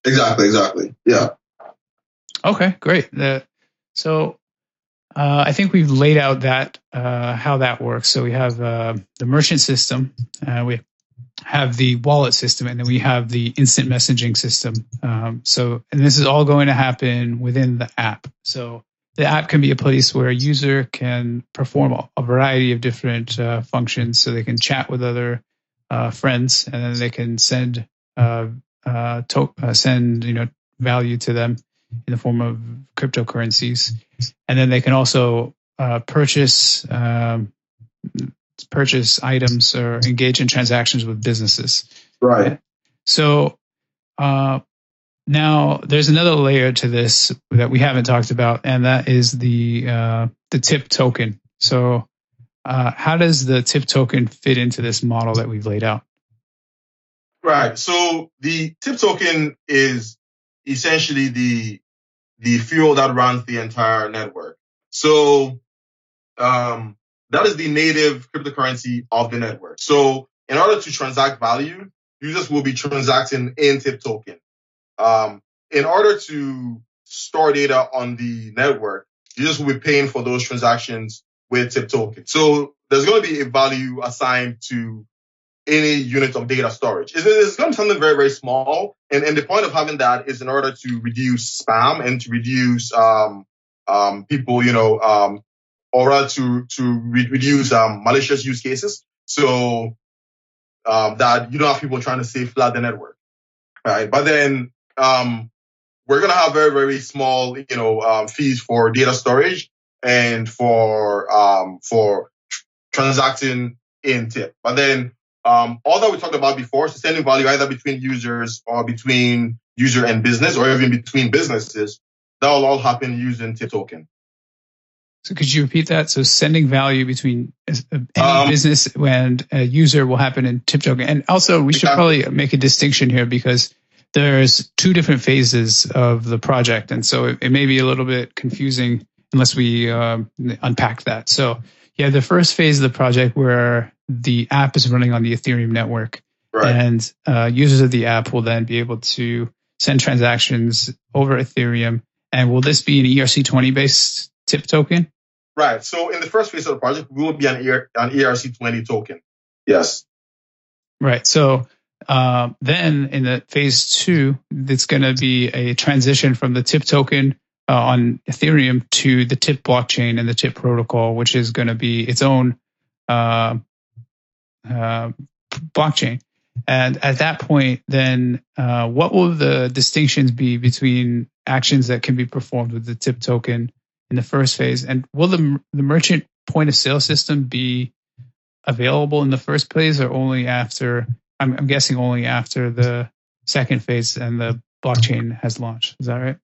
Exactly. Exactly. Yeah. Okay. Great. so uh, I think we've laid out that uh, how that works. So we have uh, the merchant system, we have the wallet system, and then we have the instant messaging system. Um, so, and this is all going to happen within the app. So the app can be a place where a user can perform a variety of different uh, functions. So they can chat with other uh, friends, and then they can send uh, uh to- uh, send you know value to them in the form of cryptocurrencies, and then they can also uh, purchase um, purchase items or engage in transactions with businesses. Right. So now, there's another layer to this that we haven't talked about, and that is the uh, the tip token. So, uh, how does the tip token fit into this model that we've laid out? Right. So the tip token is essentially the the fuel that runs the entire network. So um, that is the native cryptocurrency of the network. So in order to transact value, users will be transacting in tip token. Um, in order to store data on the network, you just will be paying for those transactions with tip token. So there's going to be a value assigned to any unit of data storage. It's, it's going to be something very, very small. And, and the point of having that is in order to reduce spam and to reduce um, um, people, you know, or to, to re- reduce um, malicious use cases. So um, that you don't have people trying to say flood the network. Right. But then um, we're to have very, very small, you know, um, fees for data storage and for, um, for transacting in tip. But then, um, all that we talked about before, sustaining value either between users or between user and business or even between businesses, that will all happen using tip token. So could you repeat that? So sending value between any um, business and a user will happen in tip token. And also we should probably make a distinction here because there's two different phases of the project, and so it, it may be a little bit confusing unless we uh, unpack that. So, yeah, the first phase of the project where the app is running on the Ethereum network, right. and uh, users of the app will then be able to send transactions over Ethereum. And will this be an ERC20 based tip token? Right. So in the first phase of the project, we will be an, ER, an ERC20 token. Yes. Right. So uh, then in the phase two, it's going to be a transition from the tip token uh, on Ethereum to the tip blockchain and the tip protocol, which is going to be its own uh, uh, blockchain. And at that point, then uh, what will the distinctions be between actions that can be performed with the tip token in the first phase? And will the, the merchant point of sale system be available in the first phase or only after I'm, I'm guessing only after the second phase and the blockchain has launched. Is that right?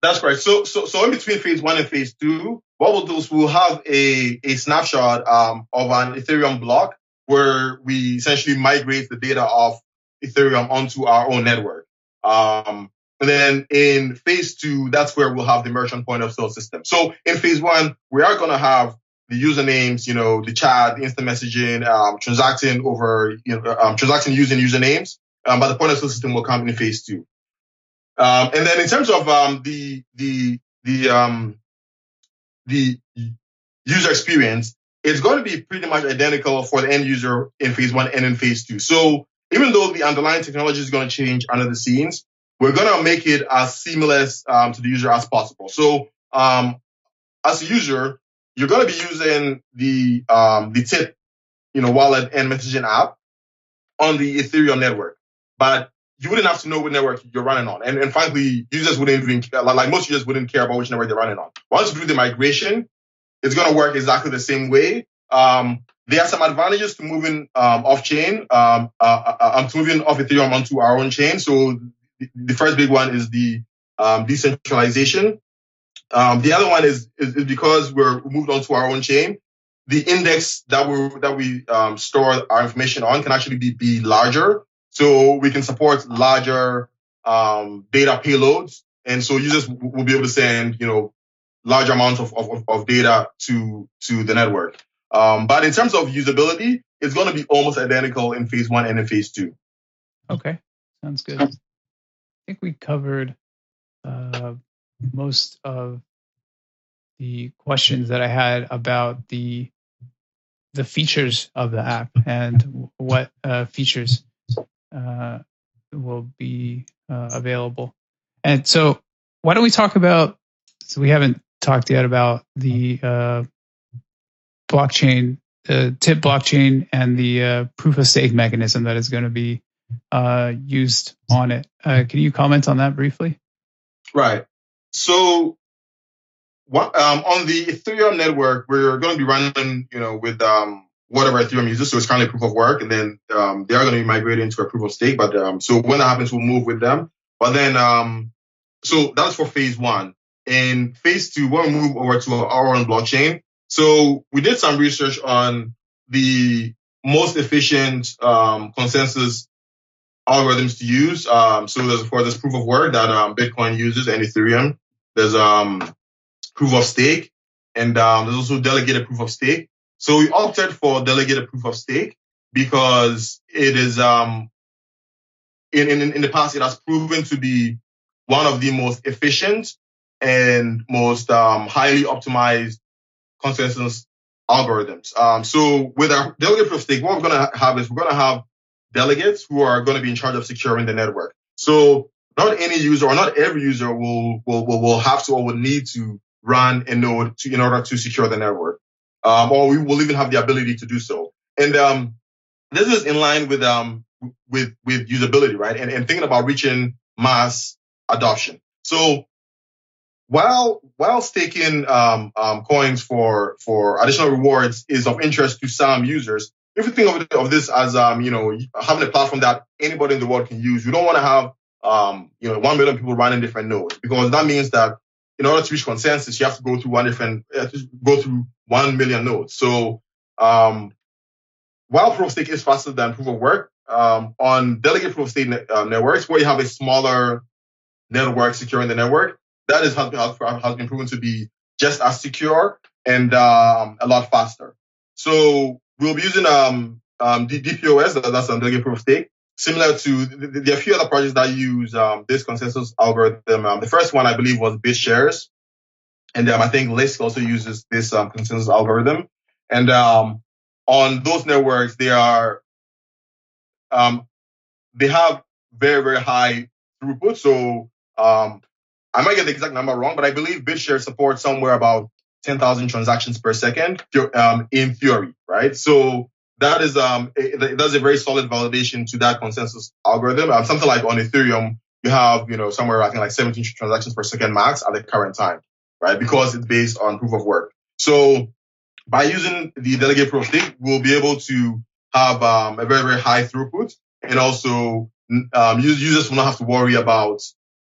That's right. So, so, so in between phase one and phase two, what we'll do is we'll have a, a snapshot um, of an Ethereum block where we essentially migrate the data of Ethereum onto our own network. Um, and then in phase two, that's where we'll have the merchant point of sale system. So in phase one, we are going to have the usernames, you know, the chat, the instant messaging, um, transacting over, you know, um, transacting using usernames. Um, but the point of sale system will come in phase two. Um, and then in terms of um, the the the um, the user experience, it's going to be pretty much identical for the end user in phase one and in phase two. So even though the underlying technology is going to change under the scenes, we're going to make it as seamless um, to the user as possible. So, um, as a user, you're going to be using the um, the tip, you know, wallet and messaging app on the Ethereum network, but you wouldn't have to know what network you're running on. And, and frankly, users wouldn't even like, like most users wouldn't care about which network they're running on. Once you do the migration, it's going to work exactly the same way. Um, there are some advantages to moving um, off chain, um, uh, uh, uh to moving off Ethereum onto our own chain. So the, the first big one is the um, decentralization. Um, the other one is, is, is because we're moved onto our own chain. The index that we that we um, store our information on can actually be, be larger, so we can support larger um, data payloads, and so users will be able to send you know large amounts of, of, of data to to the network. Um, but in terms of usability, it's going to be almost identical in phase one and in phase two. Okay, sounds good. I think we covered uh, most of the questions that I had about the the features of the app and what uh, features uh, will be uh, available. And so, why don't we talk about? So we haven't talked yet about the uh, blockchain, the tip blockchain, and the uh, proof of stake mechanism that is going to be uh, used on it. Uh, can you comment on that briefly? Right. So, what, um, on the Ethereum network, we're going to be running, you know, with um, whatever Ethereum uses. So it's currently proof of work, and then um, they are going to be migrating to a proof of stake. But um, so when that happens, we'll move with them. But then, um, so that's for phase one. In phase two, we'll move over to our own blockchain. So we did some research on the most efficient um, consensus algorithms to use. Um, so there's of course this proof of work that um, Bitcoin uses and Ethereum. There's um, proof of stake, and um, there's also delegated proof of stake. So we opted for delegated proof of stake because it is um, in, in in the past it has proven to be one of the most efficient and most um, highly optimized consensus algorithms. Um, so with our delegated proof of stake, what we're going to have is we're going to have delegates who are going to be in charge of securing the network. So not any user or not every user will will will, will have to or will need to run a node to, in order to secure the network, um, or we will even have the ability to do so. And um, this is in line with um with with usability, right? And and thinking about reaching mass adoption. So while while staking um, um, coins for for additional rewards is of interest to some users, if you think of, of this as um, you know having a platform that anybody in the world can use, you don't want to have um, you know one million people running different nodes because that means that in order to reach consensus, you have to go through one different go through one million nodes. So um, while proof of stake is faster than proof of work, um, on delegate proof of stake ne- uh, networks where you have a smaller network securing the network, that is has, has been proven to be just as secure and um, a lot faster. So we'll be using um, um, DPoS, that's a proof of stake, similar to there are a few other projects that use um, this consensus algorithm. Um, the first one I believe was BitShares, and um, I think Lisk also uses this um, consensus algorithm. And um, on those networks, they are um, they have very very high throughput. So um, I might get the exact number wrong, but I believe BitShares supports somewhere about 10,000 transactions per second um, in theory, right? So that is um that's a very solid validation to that consensus algorithm. Um, something like on Ethereum, you have you know somewhere I think like 17 transactions per second max at the current time, right? Because it's based on proof of work. So by using the delegate proof of stake, we'll be able to have um, a very very high throughput, and also um, users will not have to worry about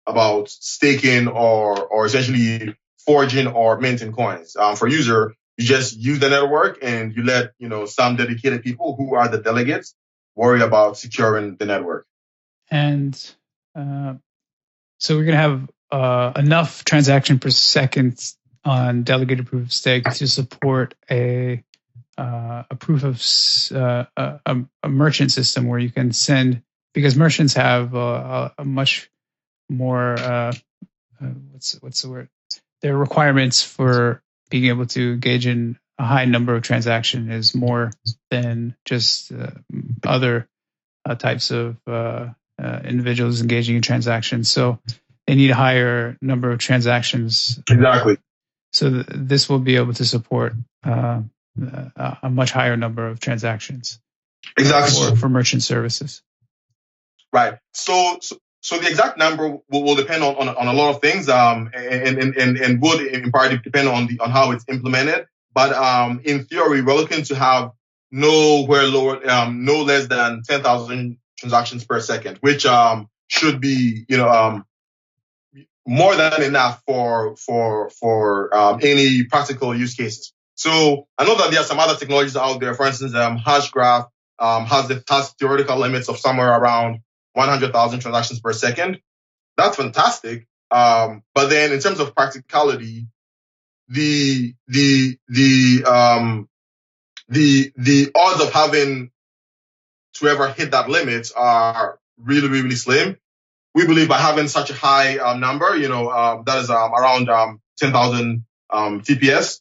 about staking or or essentially forging or minting coins. Um, for user, you just use the network and you let you know some dedicated people who are the delegates worry about securing the network. And uh, so we're gonna have uh, enough transaction per second on delegated proof of stake to support a uh, a proof of uh, a, a, merchant system where you can send because merchants have a, a much more uh, uh, what's what's the word? Their requirements for being able to engage in a high number of transactions is more than just uh, other uh, types of uh, uh, individuals engaging in transactions. So they need a higher number of transactions. Exactly. So th- this will be able to support uh, a much higher number of transactions. Exactly. For, for merchant services. Right. So, so, so the exact number will, will depend on, on, on, a lot of things, um, and, and, and, and would in part depend on the, on how it's implemented. But, um, in theory, we're looking to have nowhere lower, um, no less than 10,000 transactions per second, which, um, should be, you know, um, more than enough for, for, for, um, any practical use cases. So I know that there are some other technologies out there. For instance, um, Hashgraph, um, has the has theoretical limits of somewhere around 100,000 transactions per second. That's fantastic. Um, but then in terms of practicality, the, the, the, um, the, the odds of having to ever hit that limit are really, really slim. We believe by having such a high um, number, you know, uh, that is um, around um, 10,000 um, TPS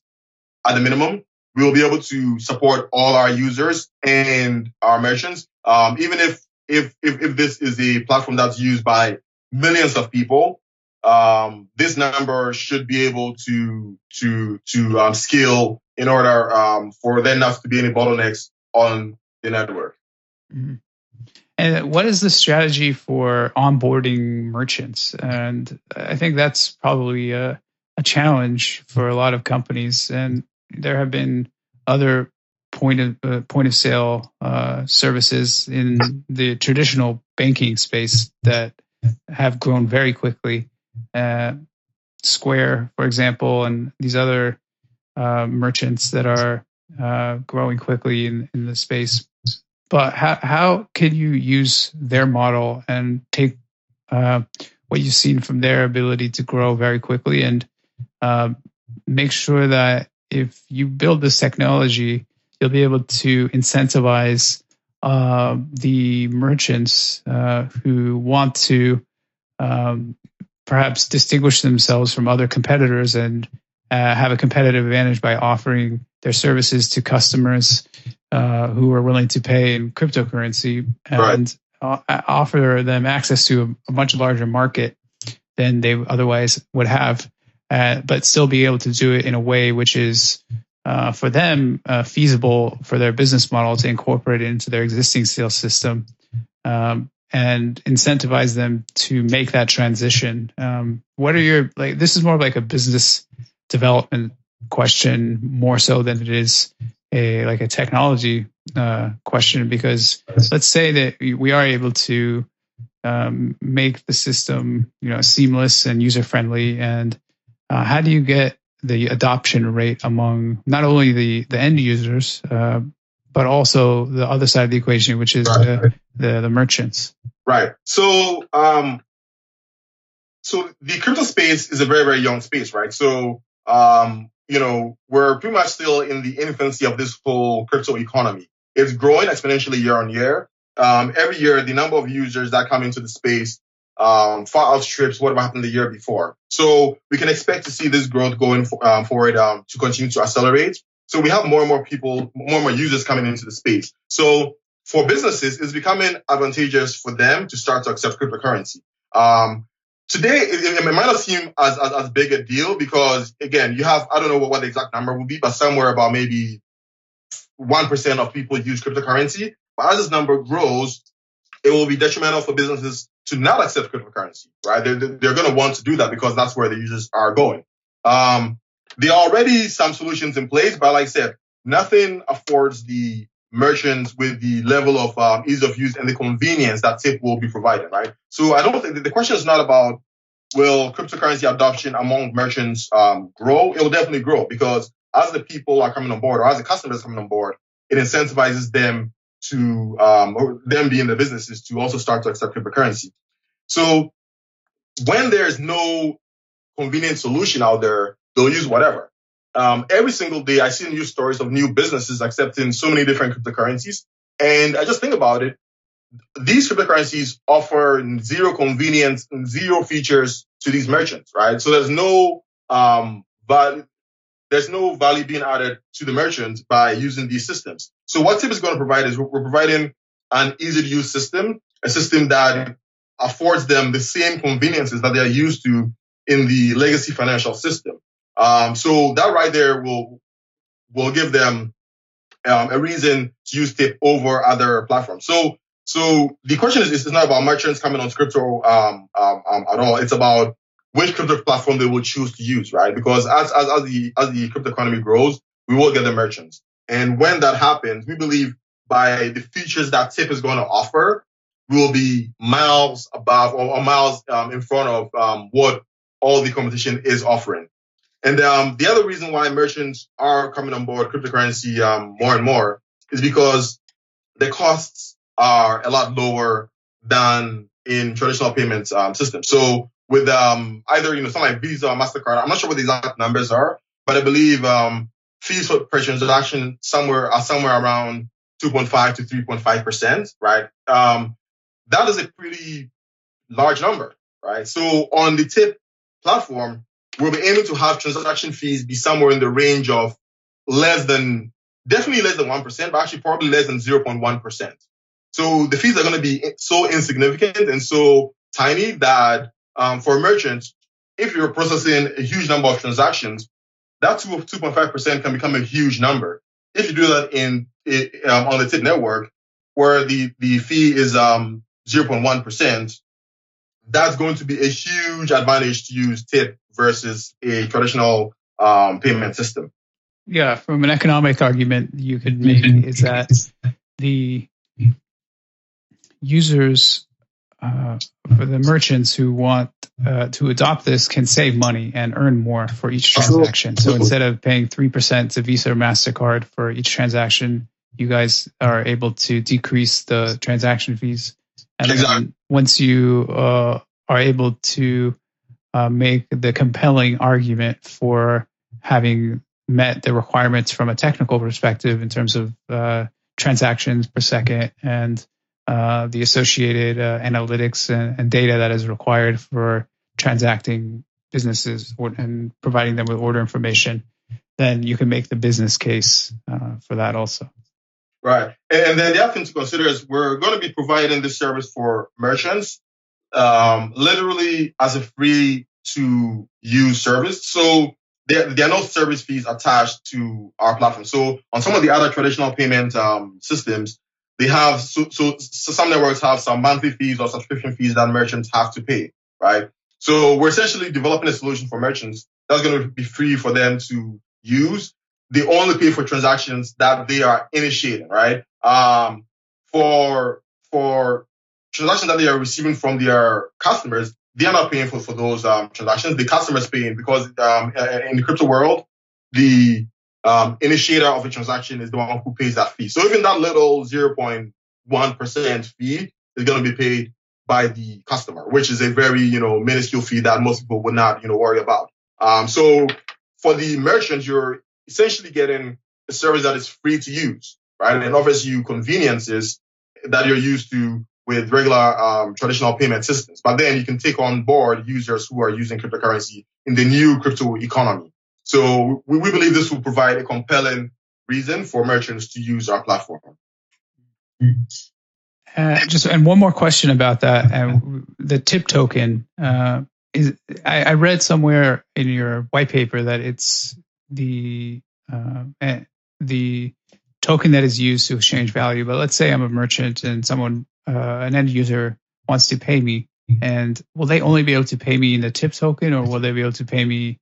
at the minimum, we will be able to support all our users and our merchants. Um, even if, if, if, if this is a platform that's used by millions of people, um, this number should be able to, to, to, um, scale in order, um, for there not to be any bottlenecks on the network. Mm-hmm. And what is the strategy for onboarding merchants? And I think that's probably a, a challenge for a lot of companies. And there have been other point of uh, point of sale uh, services in the traditional banking space that have grown very quickly. Uh, Square, for example, and these other uh, merchants that are uh, growing quickly in, in the space. But how how can you use their model and take what you've seen from their ability to grow very quickly and make sure that if you build this technology, you'll be able to incentivize uh, the merchants uh, who want to um, perhaps distinguish themselves from other competitors and uh, have a competitive advantage by offering their services to customers uh, who are willing to pay in cryptocurrency and right. offer them access to a, a much larger market than they otherwise would have uh, but still be able to do it in a way which is uh, for them uh, feasible for their business model to incorporate it into their existing sales system um, and incentivize them to make that transition. Um, what are your like? This is more like a business development question more so than it is a like a technology uh, question because let's say that we are able to um, make the system you know seamless and user friendly and uh, how do you get the adoption rate among not only the, the end users, uh, but also the other side of the equation, which is right. the, the, the merchants? Right. So, um, so the crypto space is a very, very young space, right? So, um, you know, we're pretty much still in the infancy of this whole crypto economy. It's growing exponentially year on year. Um, every year, the number of users that come into the space um, far outstrips what happened the year before. So we can expect to see this growth going for, um, forward um, to continue to accelerate. So we have more and more people, more and more users coming into the space. So for businesses, it's becoming advantageous for them to start to accept cryptocurrency. Um, today, it, it, might not seem as, as, as big a deal because again, you have, I don't know what, what the exact number will be, but somewhere about maybe 1% of people use cryptocurrency. But as this number grows, it will be detrimental for businesses to not accept cryptocurrency, right? They're, they're going to want to do that because that's where the users are going. Um, there are already some solutions in place, but like I said, nothing affords the merchants with the level of um, ease of use and the convenience that TIP will be provided, right? So I don't think the question is not about will cryptocurrency adoption among merchants um, grow? It will definitely grow because as the people are coming on board or as the customers coming on board, it incentivizes them to um, or them being the businesses to also start to accept cryptocurrency. So when there's no convenient solution out there, they'll use whatever. Um, every single day, I see news stories of new businesses accepting so many different cryptocurrencies. And I just think about it. These cryptocurrencies offer zero convenience zero features to these merchants, right? So there's no, um, value, there's no value being added to the merchant by using these systems. So what TIP is going to provide is we're providing an easy to use system, a system that affords them the same conveniences that they're used to in the legacy financial system. Um, so that right there will will give them um, a reason to use Tip over other platforms. So so the question is, it's not about merchants coming on crypto um, um, um, at all. It's about which crypto platform they will choose to use, right? Because as, as, as the as the crypto economy grows, we will get the merchants. And when that happens, we believe by the features that Tip is going to offer, we will be miles above or, or miles um, in front of um, what all the competition is offering. And um, the other reason why merchants are coming on board cryptocurrency um, more and more is because the costs are a lot lower than in traditional payments um, systems. So with um, either you know something like Visa or Mastercard, I'm not sure what the exact numbers are, but I believe um, fees for per transaction somewhere are somewhere around 2.5 to 3.5 percent, right? Um, that is a pretty large number, right? So on the tip platform, we'll be aiming to have transaction fees be somewhere in the range of less than, definitely less than 1%, but actually probably less than 0.1%. So the fees are going to be so insignificant and so tiny that um, for merchants, if you're processing a huge number of transactions, that 2.5% can become a huge number. If you do that in um, on the tip network, where the, the fee is um, 0.1%, that's going to be a huge advantage to use tip versus a traditional um, payment system. Yeah, from an economic argument you could make is that the users uh, for the merchants who want uh, to adopt this can save money and earn more for each transaction. So instead of paying 3% to Visa or MasterCard for each transaction, you guys are able to decrease the transaction fees. And exactly. once you uh, are able to uh, make the compelling argument for having met the requirements from a technical perspective in terms of uh, transactions per second and uh, the associated uh, analytics and, and, data that is required for transacting businesses or, and providing them with order information, then you can make the business case uh, for that also. Right. And then the other thing to consider is we're going to be providing this service for merchants um, literally as a free to use service. So there, there, are no service fees attached to our platform. So on some of the other traditional payment um, systems, they have so, so, so some networks have some monthly fees or subscription fees that merchants have to pay, right? So we're essentially developing a solution for merchants that's going to be free for them to use. They only pay for transactions that they are initiating, right? Um, for for transactions that they are receiving from their customers, they are not paying for, for those um, transactions. The customer's paying because um, in the crypto world, the um, initiator of a transaction is the one who pays that fee. So even that little 0.1% fee is going to be paid by the customer, which is a very, you know, minuscule fee that most people would not, you know, worry about. Um, so for the merchant, you're essentially getting a service that is free to use, right? And offers you conveniences that you're used to with regular um, traditional payment systems. But then you can take on board users who are using cryptocurrency in the new crypto economy. So we, we believe this will provide a compelling reason for merchants to use our platform. Uh, just and one more question about that. Uh, the tip token uh, is. I, I, read somewhere in your white paper that it's the uh, eh, the token that is used to exchange value. But let's say I'm a merchant and someone uh, an end user wants to pay me, and will they only be able to pay me in the tip token, or will they be able to pay me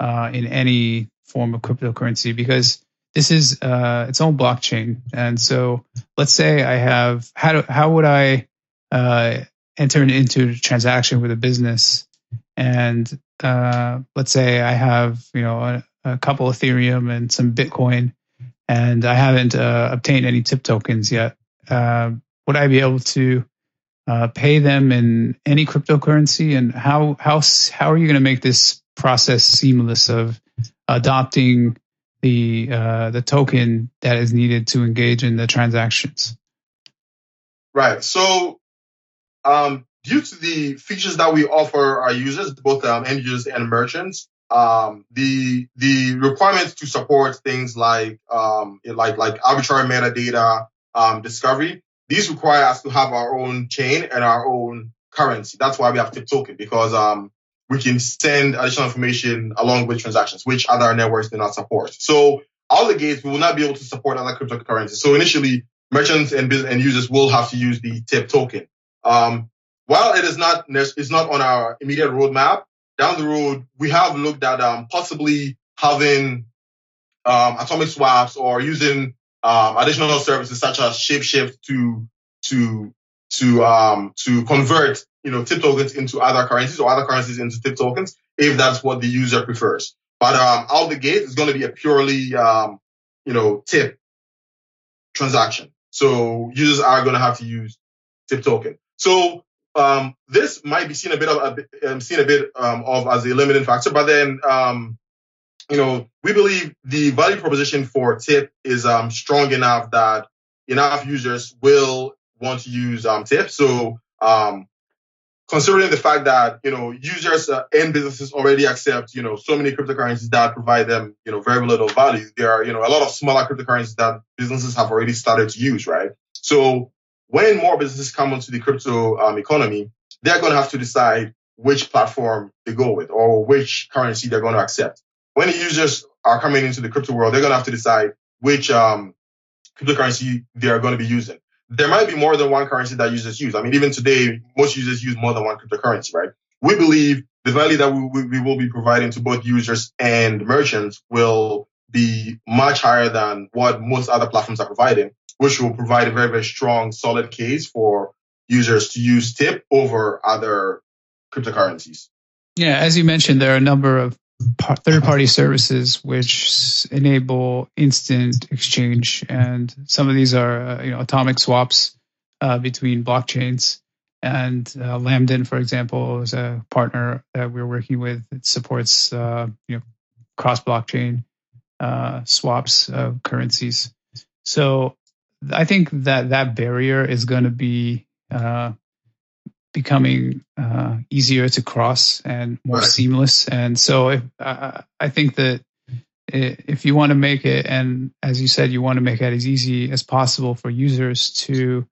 uh, in any form of cryptocurrency? Because this is uh, its own blockchain, and so let's say I have how do, how would I uh, enter into a transaction with a business, and uh, let's say I have you know a, a couple Ethereum and some Bitcoin, and I haven't uh, obtained any tip tokens yet. Uh, would I be able to pay them in any cryptocurrency? And how how how are you going to make this process seamless of adopting the uh, the token that is needed to engage in the transactions? Right. So, um, due to the features that we offer our users, both um, end users and merchants, um, the the requirements to support things like um, like like arbitrary metadata um, discovery these require us to have our own chain and our own currency. That's why we have tip token because um, we can send additional information along with transactions, which other networks do not support. So out the gates, we will not be able to support other cryptocurrencies. So initially, merchants and business and users will have to use the tip token. Um, while it is not it's not on our immediate roadmap, down the road we have looked at um, possibly having um, atomic swaps or using um, additional services such as Shapeshift to to to um, to convert you know tip tokens into other currencies or other currencies into tip tokens if that's what the user prefers. But um, out the gate, it's going to be a purely um, you know tip transaction. So users are going to have to use tip token. So um, this might be seen a bit of um, seen a bit um, of as a limiting factor, but then um, you know we believe the value proposition for Tip is um, strong enough that enough users will want to use um, Tip. So considering the fact that you know users uh, and businesses already accept you know so many cryptocurrencies that provide them you know very little value there are you know a lot of smaller cryptocurrencies that businesses have already started to use right so when more businesses come onto the crypto um, economy, they're going to have to decide which platform they go with or which currency they're going to accept. When the users are coming into the crypto world, they're going to have to decide which um, cryptocurrency they are going to be using. There might be more than one currency that users use. I mean, even today, most users use more than one cryptocurrency, right? We believe the value that we, we will be providing to both users and merchants will be much higher than what most other platforms are providing which will provide a very, very strong, solid case for users to use TIP over other cryptocurrencies. Yeah, as you mentioned, there are a number of third party services which enable instant exchange. And some of these are, uh, you know, atomic swaps uh, between blockchains. And uh, Lamden, for example, is a partner that we're working with. It supports, you know, cross blockchain swaps of currencies. So I think that that barrier is going to be becoming uh, easier to cross and more right. seamless. And so, if, uh, I think that if you want to make it, and as you said, you want to make it as easy as possible for users to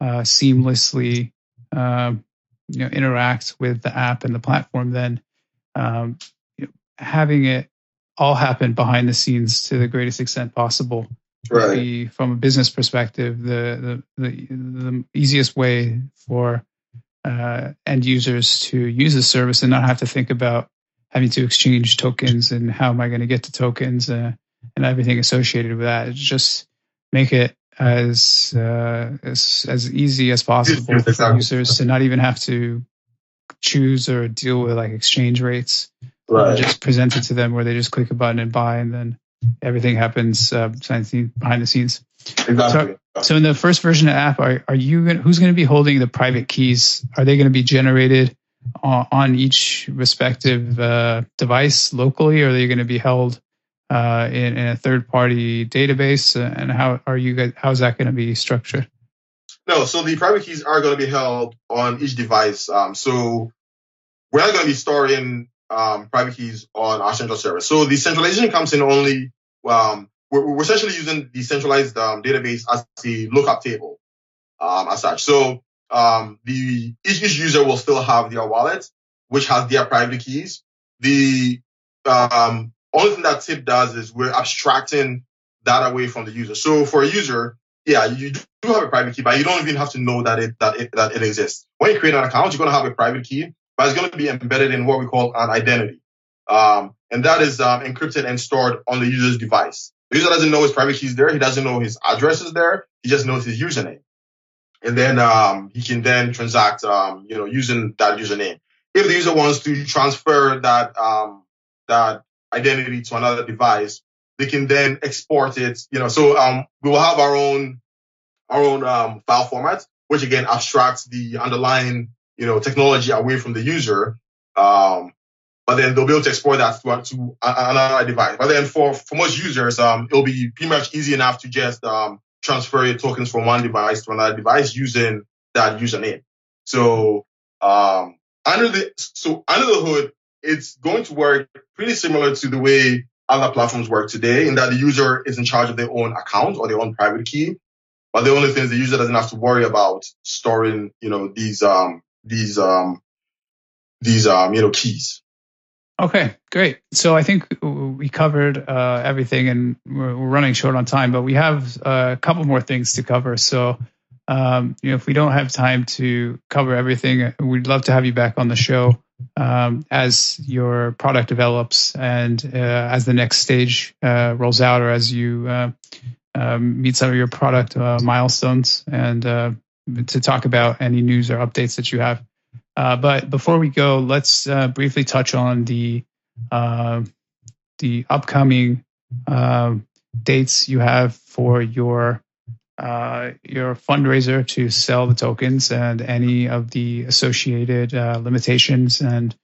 uh, seamlessly, um, you know, interact with the app and the platform, then um, you know, having it all happen behind the scenes to the greatest extent possible right. from a business perspective the the the, the easiest way for uh, end users to use the service and not have to think about having to exchange tokens and how am I going to get the tokens uh, and everything associated with that. It's just make it as uh, as as easy as possible for users to not even have to choose or deal with like exchange rates. Right. Just present it to them where they just click a button and buy, and then everything happens uh, behind the scenes. Exactly. So, so, in the first version of the app, are, are you gonna, who's going to be holding the private keys? Are they going to be generated on, on each respective uh, device locally, or are they going to be held uh, in, in, a third-party database? Uh, and how are you guys? How is that going to be structured? No, so the private keys are going to be held on each device. Um, so we're not going to be storing um, private keys on our central server. So the centralization comes in only, um, we're, we're, essentially using the centralized um, database as a lookup table um, as such. So um, the each, each, user will still have their wallet, which has their private keys. The um, only thing that tip does is we're abstracting that away from the user. So for a user, yeah, you do have a private key, but you don't even have to know that it that it that it exists. When you create an account, you're gonna have a private key but it's going to be embedded in what we call an identity. Um, and that is um, encrypted and stored on the user's device. The user doesn't know his private key is there. He doesn't know his address is there. He just knows his username. And then um, he can then transact, um, you know, using that username. If the user wants to transfer that um, that identity to another device, they can then export it. You know, so um, we will have our own our own file format, which again abstracts the underlying you know, technology away from the user. Um, but then they'll be able to export that to, to another device. But then for, for most users, um, it'll be pretty much easy enough to just um, transfer your tokens from one device to another device using that username. So um, under the so under the hood, it's going to work pretty similar to the way other platforms work today, in that the user is in charge of their own account or their own private key. But the only thing is the user doesn't have to worry about storing, you know, these um these um these um you know keys. Okay, great. So I think we covered uh, everything, and we're, we're, running short on time, but we have uh, a couple more things to cover. So, um, you know, if we don't have time to cover everything, we'd love to have you back on the show um, as your product develops and uh, as the next stage uh, rolls out, or as you uh, um, meet some of your product uh, milestones, and to talk about any news or updates that you have. Uh, but before we go, let's uh, briefly touch on the uh, the upcoming um, dates you have for your uh, your fundraiser to sell the tokens and any of the associated uh, limitations and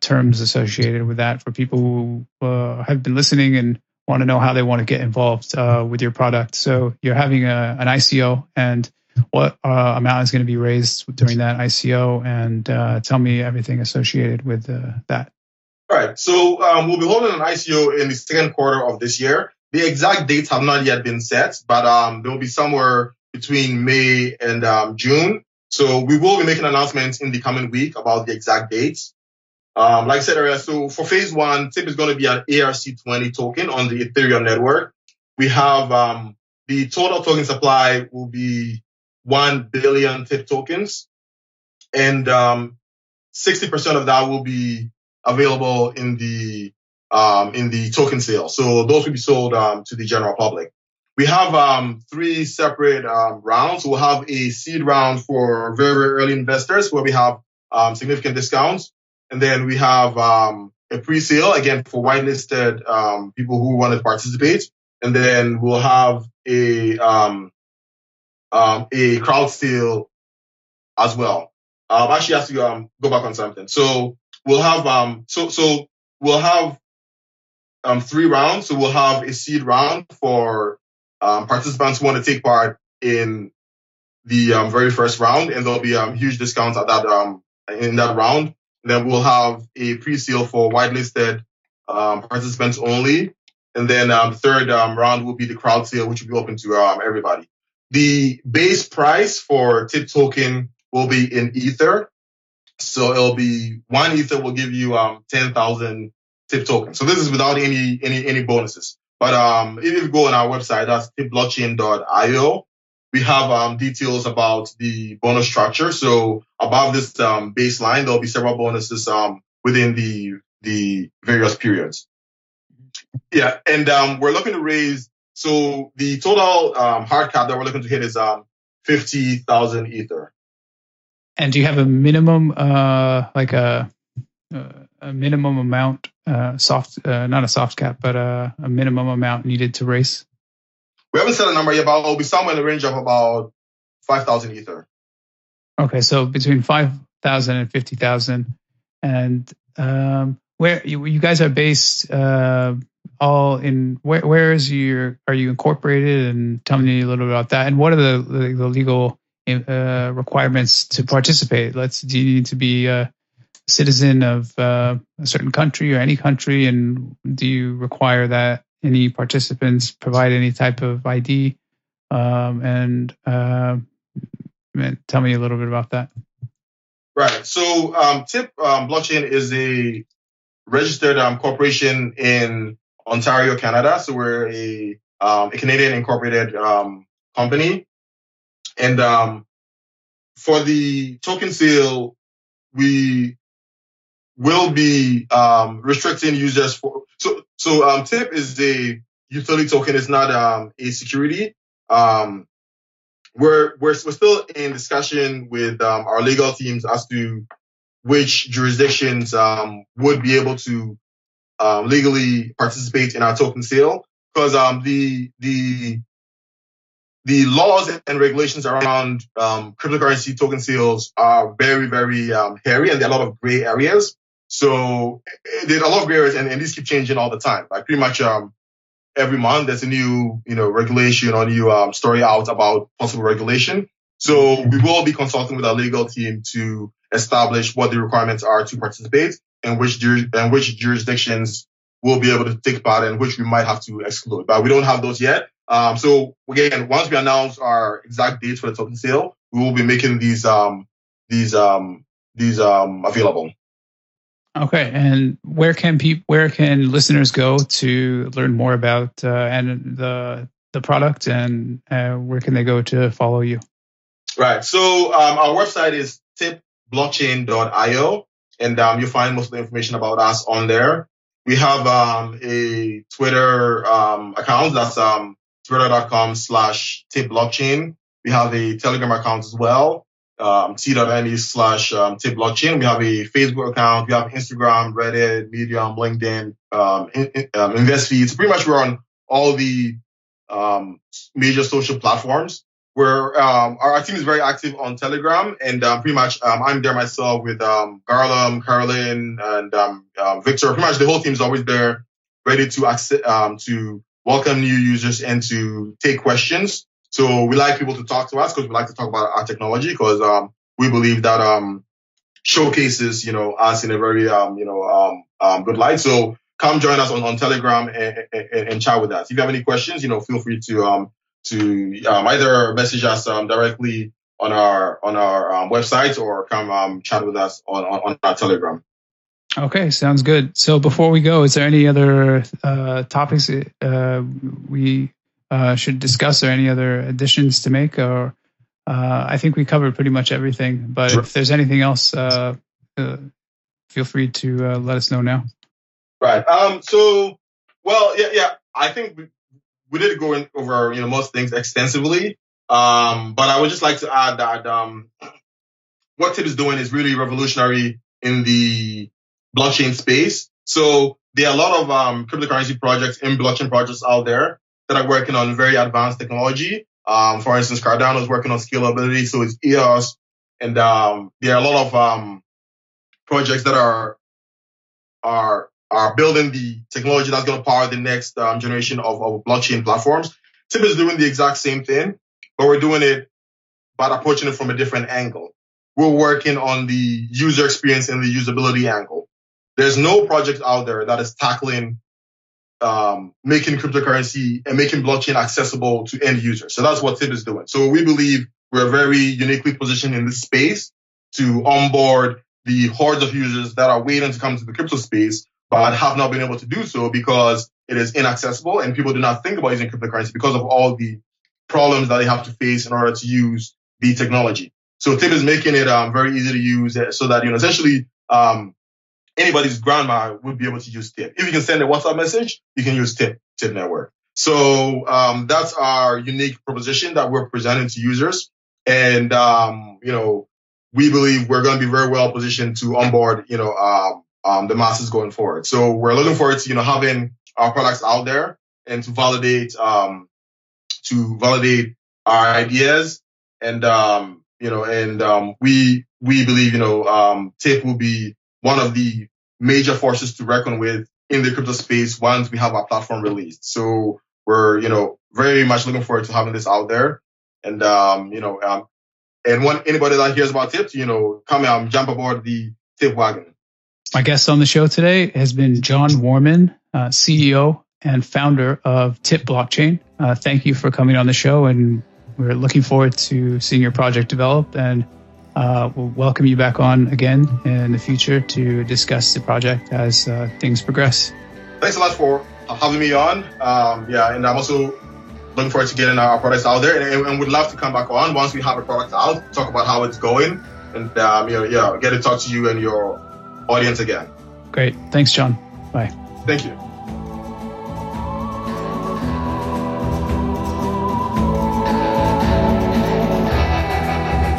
terms associated with that for people who have been listening and want to know how they want to get involved with your product. So you're having a, an ICO and what uh, amount is going to be raised during that ICO, and uh, tell me everything associated with uh, that. All right. So um, we'll be holding an ICO in the second quarter of this year. The exact dates have not yet been set, but um, they'll be somewhere between May and um, June. So we will be making announcements in the coming week about the exact dates. Um, like I said earlier, so for phase one, TIP is going to be an ERC20 token on the Ethereum network. We have um, the total token supply will be 1 billion TIP tokens. And um, 60% of that will be available in the um, in the token sale. So those will be sold um, to the general public. We have um, three separate um, rounds. We'll have a seed round for very, very early investors where we have um, significant discounts. And then we have um, a pre-sale again for whitelisted people who want to participate. And then we'll have a um, a crowd sale as well. Um, actually, has to um, go back on something. So we'll have um, so so we'll have um, three rounds. So we'll have a seed round for um, participants who want to take part in the um, very first round, and there'll be um, huge discounts at that um, in that round. And then we'll have a pre-sale for whitelisted um, participants only, and then um, third um, round will be the crowd sale, which will be open to um, everybody. The base price for tip token will be in Ether. So it'll be one Ether will give you um 10,000 tip tokens. So this is without any any any bonuses. But um if you go on our website, that's tipblockchain.io, we have um details about the bonus structure. So above this um baseline, there'll be several bonuses um within the the various periods. Yeah, and um we're looking to raise so the total um, hard cap that we're looking to hit is um, 50,000 Ether. And do you have a minimum, uh, like a, a minimum amount, uh, soft, uh, not a soft cap, but a, a, minimum amount needed to race? We haven't set a number yet, but it'll be somewhere in the range of about 5,000 Ether. Okay, so between 5,000 and 50,000. And um, where you, you guys are based, uh, all in where, where is your are you incorporated? And tell me a little bit about that. And what are the the, legal uh, requirements to participate? Let's do you need to be a citizen of uh, a certain country or any country? And do you require that any participants provide any type of id um, and uh, tell me a little bit about that. Right. So um, tip um, blockchain is a registered um, corporation in Ontario, Canada. So we're a, um, a Canadian incorporated um, company. And um, for the token sale, we will be um, restricting users for. So, so um, TIP is a utility token. It's not um, a security. We're, we're, we're still in discussion with our legal teams as to which jurisdictions would be able to um, legally participate in our token sale because um, the the the laws and regulations around um, cryptocurrency token sales are very very um, hairy and there are a lot of gray areas. So eh, there's a lot of gray areas and, and these keep changing all the time. Like pretty much um, every month there's a new you know regulation or new um, story out about possible regulation. So we will be consulting with our legal team to establish what the requirements are to participate and which and which jurisdictions will be able to take part and which we might have to exclude. But we don't have those yet. Um, so again, once we announce our exact dates for the token sale, we will be making these um, these um, these um, available. Okay, and where can people, where can listeners go to learn more about uh, and the the product, and uh, where can they go to follow you? Right. So um, our website is tipblockchain.io, and um, you'll find most of the information about us on there. We have um, a Twitter um, account that's um, twitter.com slash tipblockchain. We have a Telegram account as well um, t.me slash um, blockchain. We have a Facebook account. We have Instagram, Reddit, Medium, LinkedIn, um, um, InvestFeed. So pretty much we're on all the um, major social platforms. Where um, our, our, team is very active on Telegram, and um, pretty much um, I'm there myself with um, Garlam, Carolyn, and uh, Victor. Pretty much the whole team is always there, ready to accept, um, to welcome new users and to take questions. So we like people to talk to us because we like to talk about our technology because we believe that showcases, you know, us in a very, you know, good light. So come join us on, on Telegram and, and, and, chat with us. If you have any questions, you know, feel free to to um, either message us um, directly on our on our um, website or come um, chat with us on, on, on our Telegram. Okay, sounds good. So before we go, is there any other uh, topics uh, we uh, should discuss or any other additions to make or uh, I think we covered pretty much everything. But sure. if there's anything else, uh, uh feel free to uh, let us know now. Right. Um. So, well, yeah, yeah. I think we, did go in over you know most things extensively. Um. But I would just like to add that um, what Tip is doing is really revolutionary in the blockchain space. So there are a lot of um, cryptocurrency projects and blockchain projects out there that are working on very advanced technology. Um, for instance, Cardano is working on scalability, so it's EOS, and um, there are a lot of um, projects that are are are building the technology that's going to power the next um, generation of, of blockchain platforms. Tip is doing the exact same thing, but we're doing it by approaching it from a different angle. We're working on the user experience and the usability angle. There's no project out there that is tackling um, making cryptocurrency and making blockchain accessible to end users. So that's what TIP is doing. So we believe we're very uniquely positioned in this space to onboard the hordes of users that are waiting to come to the crypto space, but have not been able to do so because it is inaccessible and people do not think about using cryptocurrency because of all the problems that they have to face in order to use the technology. So TIP is making it um, very easy to use so that, you know, essentially, um, anybody's grandma would be able to use Tip. If you can send a WhatsApp message, you can use Tip, Tip Network. So um, that's our unique proposition that we're presenting to users. And, um, you know, we believe we're going to be very well positioned to onboard, you know, um, the masses going forward. So we're looking forward to, you know, having our products out there and to validate, um, to validate our ideas. And, um, you know, and um, we, we believe, you know, um, Tip will be one of the major forces to reckon with in the crypto space once we have our platform released. So we're, you know, very much looking forward to having this out there. And, um, you know, um, and when anybody that hears about tips, you know, come um, jump aboard the tip wagon. My guest on the show today has been John Warman, uh, CEO and founder of Tip Blockchain. Uh, thank you for coming on the show, and we're looking forward to seeing your project develop and uh, we'll welcome you back on again in the future to discuss the project as uh, things progress. Thanks a lot for having me on. Um, yeah, and I'm also looking forward to getting our products out there, and, and would love to come back on once we have a product out, talk about how it's going, and um, you know, yeah, get to talk to you and your audience again. Great, thanks, John. Bye. Thank you.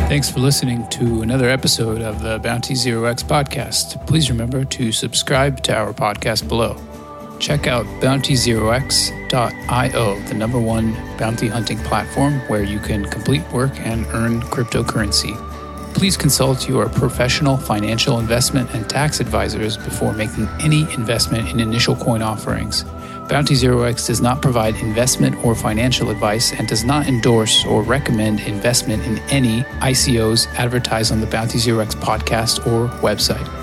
Thanks for listening to another episode of the Bounty Zero X podcast. Please remember to subscribe to our podcast below. Check out bountyzerox.io, the number one bounty hunting platform where you can complete work and earn cryptocurrency. Please consult your professional financial investment and tax advisors before making any investment in initial coin offerings. Bounty Zero X does not provide investment or financial advice and does not endorse or recommend investment in any ICOs advertised on the Bounty Zero X podcast or website.